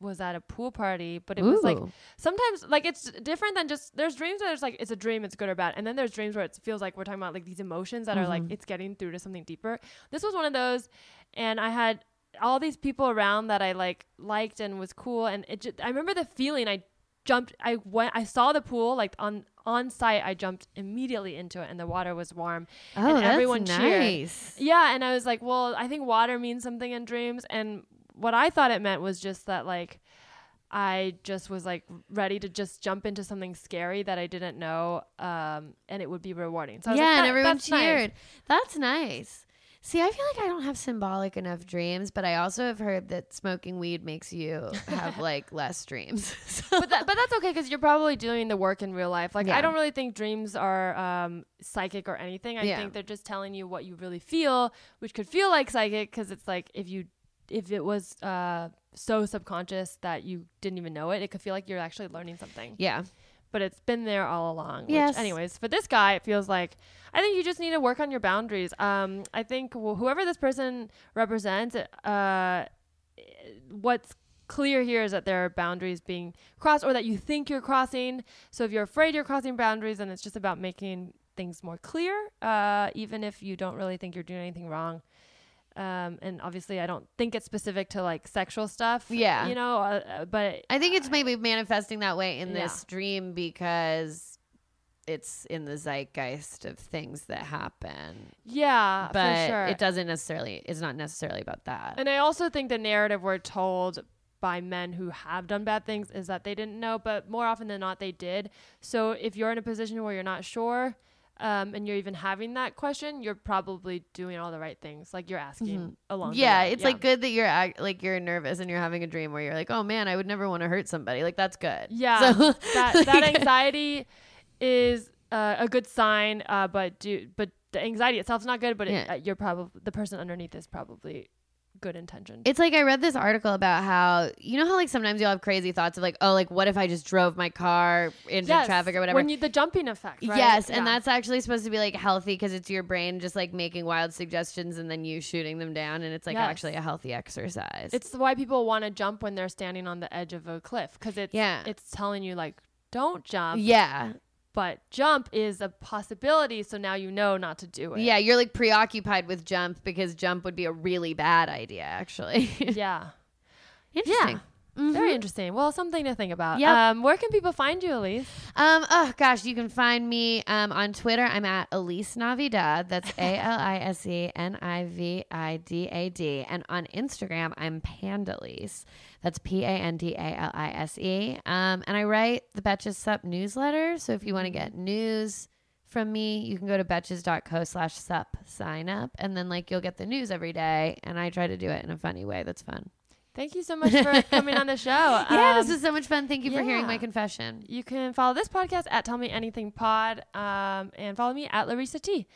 [SPEAKER 3] was at a pool party, but it was like sometimes like it's different than just there's dreams where it's like it's a dream, it's good or bad, and then there's dreams where it feels like we're talking about like these emotions that are like
[SPEAKER 2] Mm-hmm.
[SPEAKER 3] it's getting through to something deeper. This was one of those, and I had all these people around that I like liked and was cool, and it just, I remember the feeling. I jumped, I went, I saw the pool like on on site. I jumped immediately into it, and the water was warm,
[SPEAKER 2] oh,
[SPEAKER 3] and
[SPEAKER 2] that's
[SPEAKER 3] everyone cheered.
[SPEAKER 2] nice.
[SPEAKER 3] Yeah, and I was like, well, I think water means something in dreams, and what I thought it meant was just that like I just was like ready to just jump into something scary that I didn't know, um, and it would be rewarding. So I was
[SPEAKER 2] yeah,
[SPEAKER 3] like,
[SPEAKER 2] and
[SPEAKER 3] "That-
[SPEAKER 2] everyone
[SPEAKER 3] that's nice."
[SPEAKER 2] cheered. That's nice. See, I feel like I don't have symbolic enough dreams, but I also have heard that smoking weed makes you have like less dreams. So-
[SPEAKER 3] but that, but that's okay because you're probably doing the work in real life. Like
[SPEAKER 2] Yeah.
[SPEAKER 3] I don't really think dreams are um, psychic or anything. I
[SPEAKER 2] Yeah.
[SPEAKER 3] think they're just telling you what you really feel, which could feel like psychic because it's like if you if it was uh, so subconscious that you didn't even know it, it could feel like you're actually learning something.
[SPEAKER 2] yeah,
[SPEAKER 3] But it's been there all along.
[SPEAKER 2] Yes.
[SPEAKER 3] Which, anyways, for this guy, it feels like I think you just need to work on your boundaries. Um, I think wh- whoever this person represents, uh, what's clear here is that there are boundaries being crossed or that you think you're crossing. So if you're afraid you're crossing boundaries, then it's just about making things more clear, uh, even if you don't really think you're doing anything wrong. Um, and obviously, I don't think it's specific to like sexual stuff.
[SPEAKER 2] Yeah.
[SPEAKER 3] You know, uh, uh, but
[SPEAKER 2] I think it's maybe manifesting that way in
[SPEAKER 3] Yeah.
[SPEAKER 2] this dream because it's in the zeitgeist of things that happen.
[SPEAKER 3] yeah,
[SPEAKER 2] But
[SPEAKER 3] sure.
[SPEAKER 2] it doesn't necessarily. It's not necessarily about that.
[SPEAKER 3] And I also think the narrative we're told by men who have done bad things is that they didn't know, but more often than not, they did. So if you're in a position where you're not sure, um, and you're even having that question, you're probably doing all the right things. Like you're asking along. the
[SPEAKER 2] Mm-hmm. yeah,
[SPEAKER 3] way.
[SPEAKER 2] it's like good that you're act- like you're nervous and you're having a dream where you're like, oh man, I would never want to hurt somebody. Like that's good.
[SPEAKER 3] Yeah,
[SPEAKER 2] So,
[SPEAKER 3] that that anxiety is uh, a good sign, uh, but do but the anxiety itself is not good. But it,
[SPEAKER 2] Yeah.
[SPEAKER 3] uh, you're probably the person underneath is probably good intention.
[SPEAKER 2] It's like I read this article about how you know how like sometimes you'll have crazy thoughts of like, oh, like what if I just drove my car into
[SPEAKER 3] Yes,
[SPEAKER 2] traffic or whatever.
[SPEAKER 3] When you the jumping effect. Right?
[SPEAKER 2] Yes,
[SPEAKER 3] Yeah.
[SPEAKER 2] and that's actually supposed to be like healthy because it's your brain just like making wild suggestions and then you shooting them down, and it's like
[SPEAKER 3] Yes.
[SPEAKER 2] actually a healthy exercise.
[SPEAKER 3] It's why people want to jump when they're standing on the edge of a cliff because it's
[SPEAKER 2] Yeah.
[SPEAKER 3] it's telling you like don't jump,
[SPEAKER 2] yeah,
[SPEAKER 3] but jump is a possibility. So now you know not to do it.
[SPEAKER 2] yeah. You're like preoccupied with jump because jump would be a really bad idea, actually.
[SPEAKER 3] yeah.
[SPEAKER 2] Interesting.
[SPEAKER 3] Very interesting. Well, something to think about.
[SPEAKER 2] Yep.
[SPEAKER 3] Um, where can people find you, Alise?
[SPEAKER 2] Um, oh gosh, you can find me um, on Twitter. I'm at Alise Navidad. That's A L I S E N I V I D A D. And on Instagram, I'm Pandalise. That's P A N D A L I S E. Um, and I write the Betches Sup newsletter. So if you want to get news from me, you can go to betches.co slash sup sign up. And then like you'll get the news every day. And I try to do it in a funny way that's fun.
[SPEAKER 3] Thank you so much for coming on the show.
[SPEAKER 2] Yeah, this
[SPEAKER 3] Um,
[SPEAKER 2] was so much fun. Thank you for hearing my confession.
[SPEAKER 3] You can follow this podcast at Tell Me Anything Pod um, and follow me at Leresa T.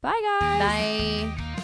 [SPEAKER 3] Bye, guys.
[SPEAKER 2] Bye.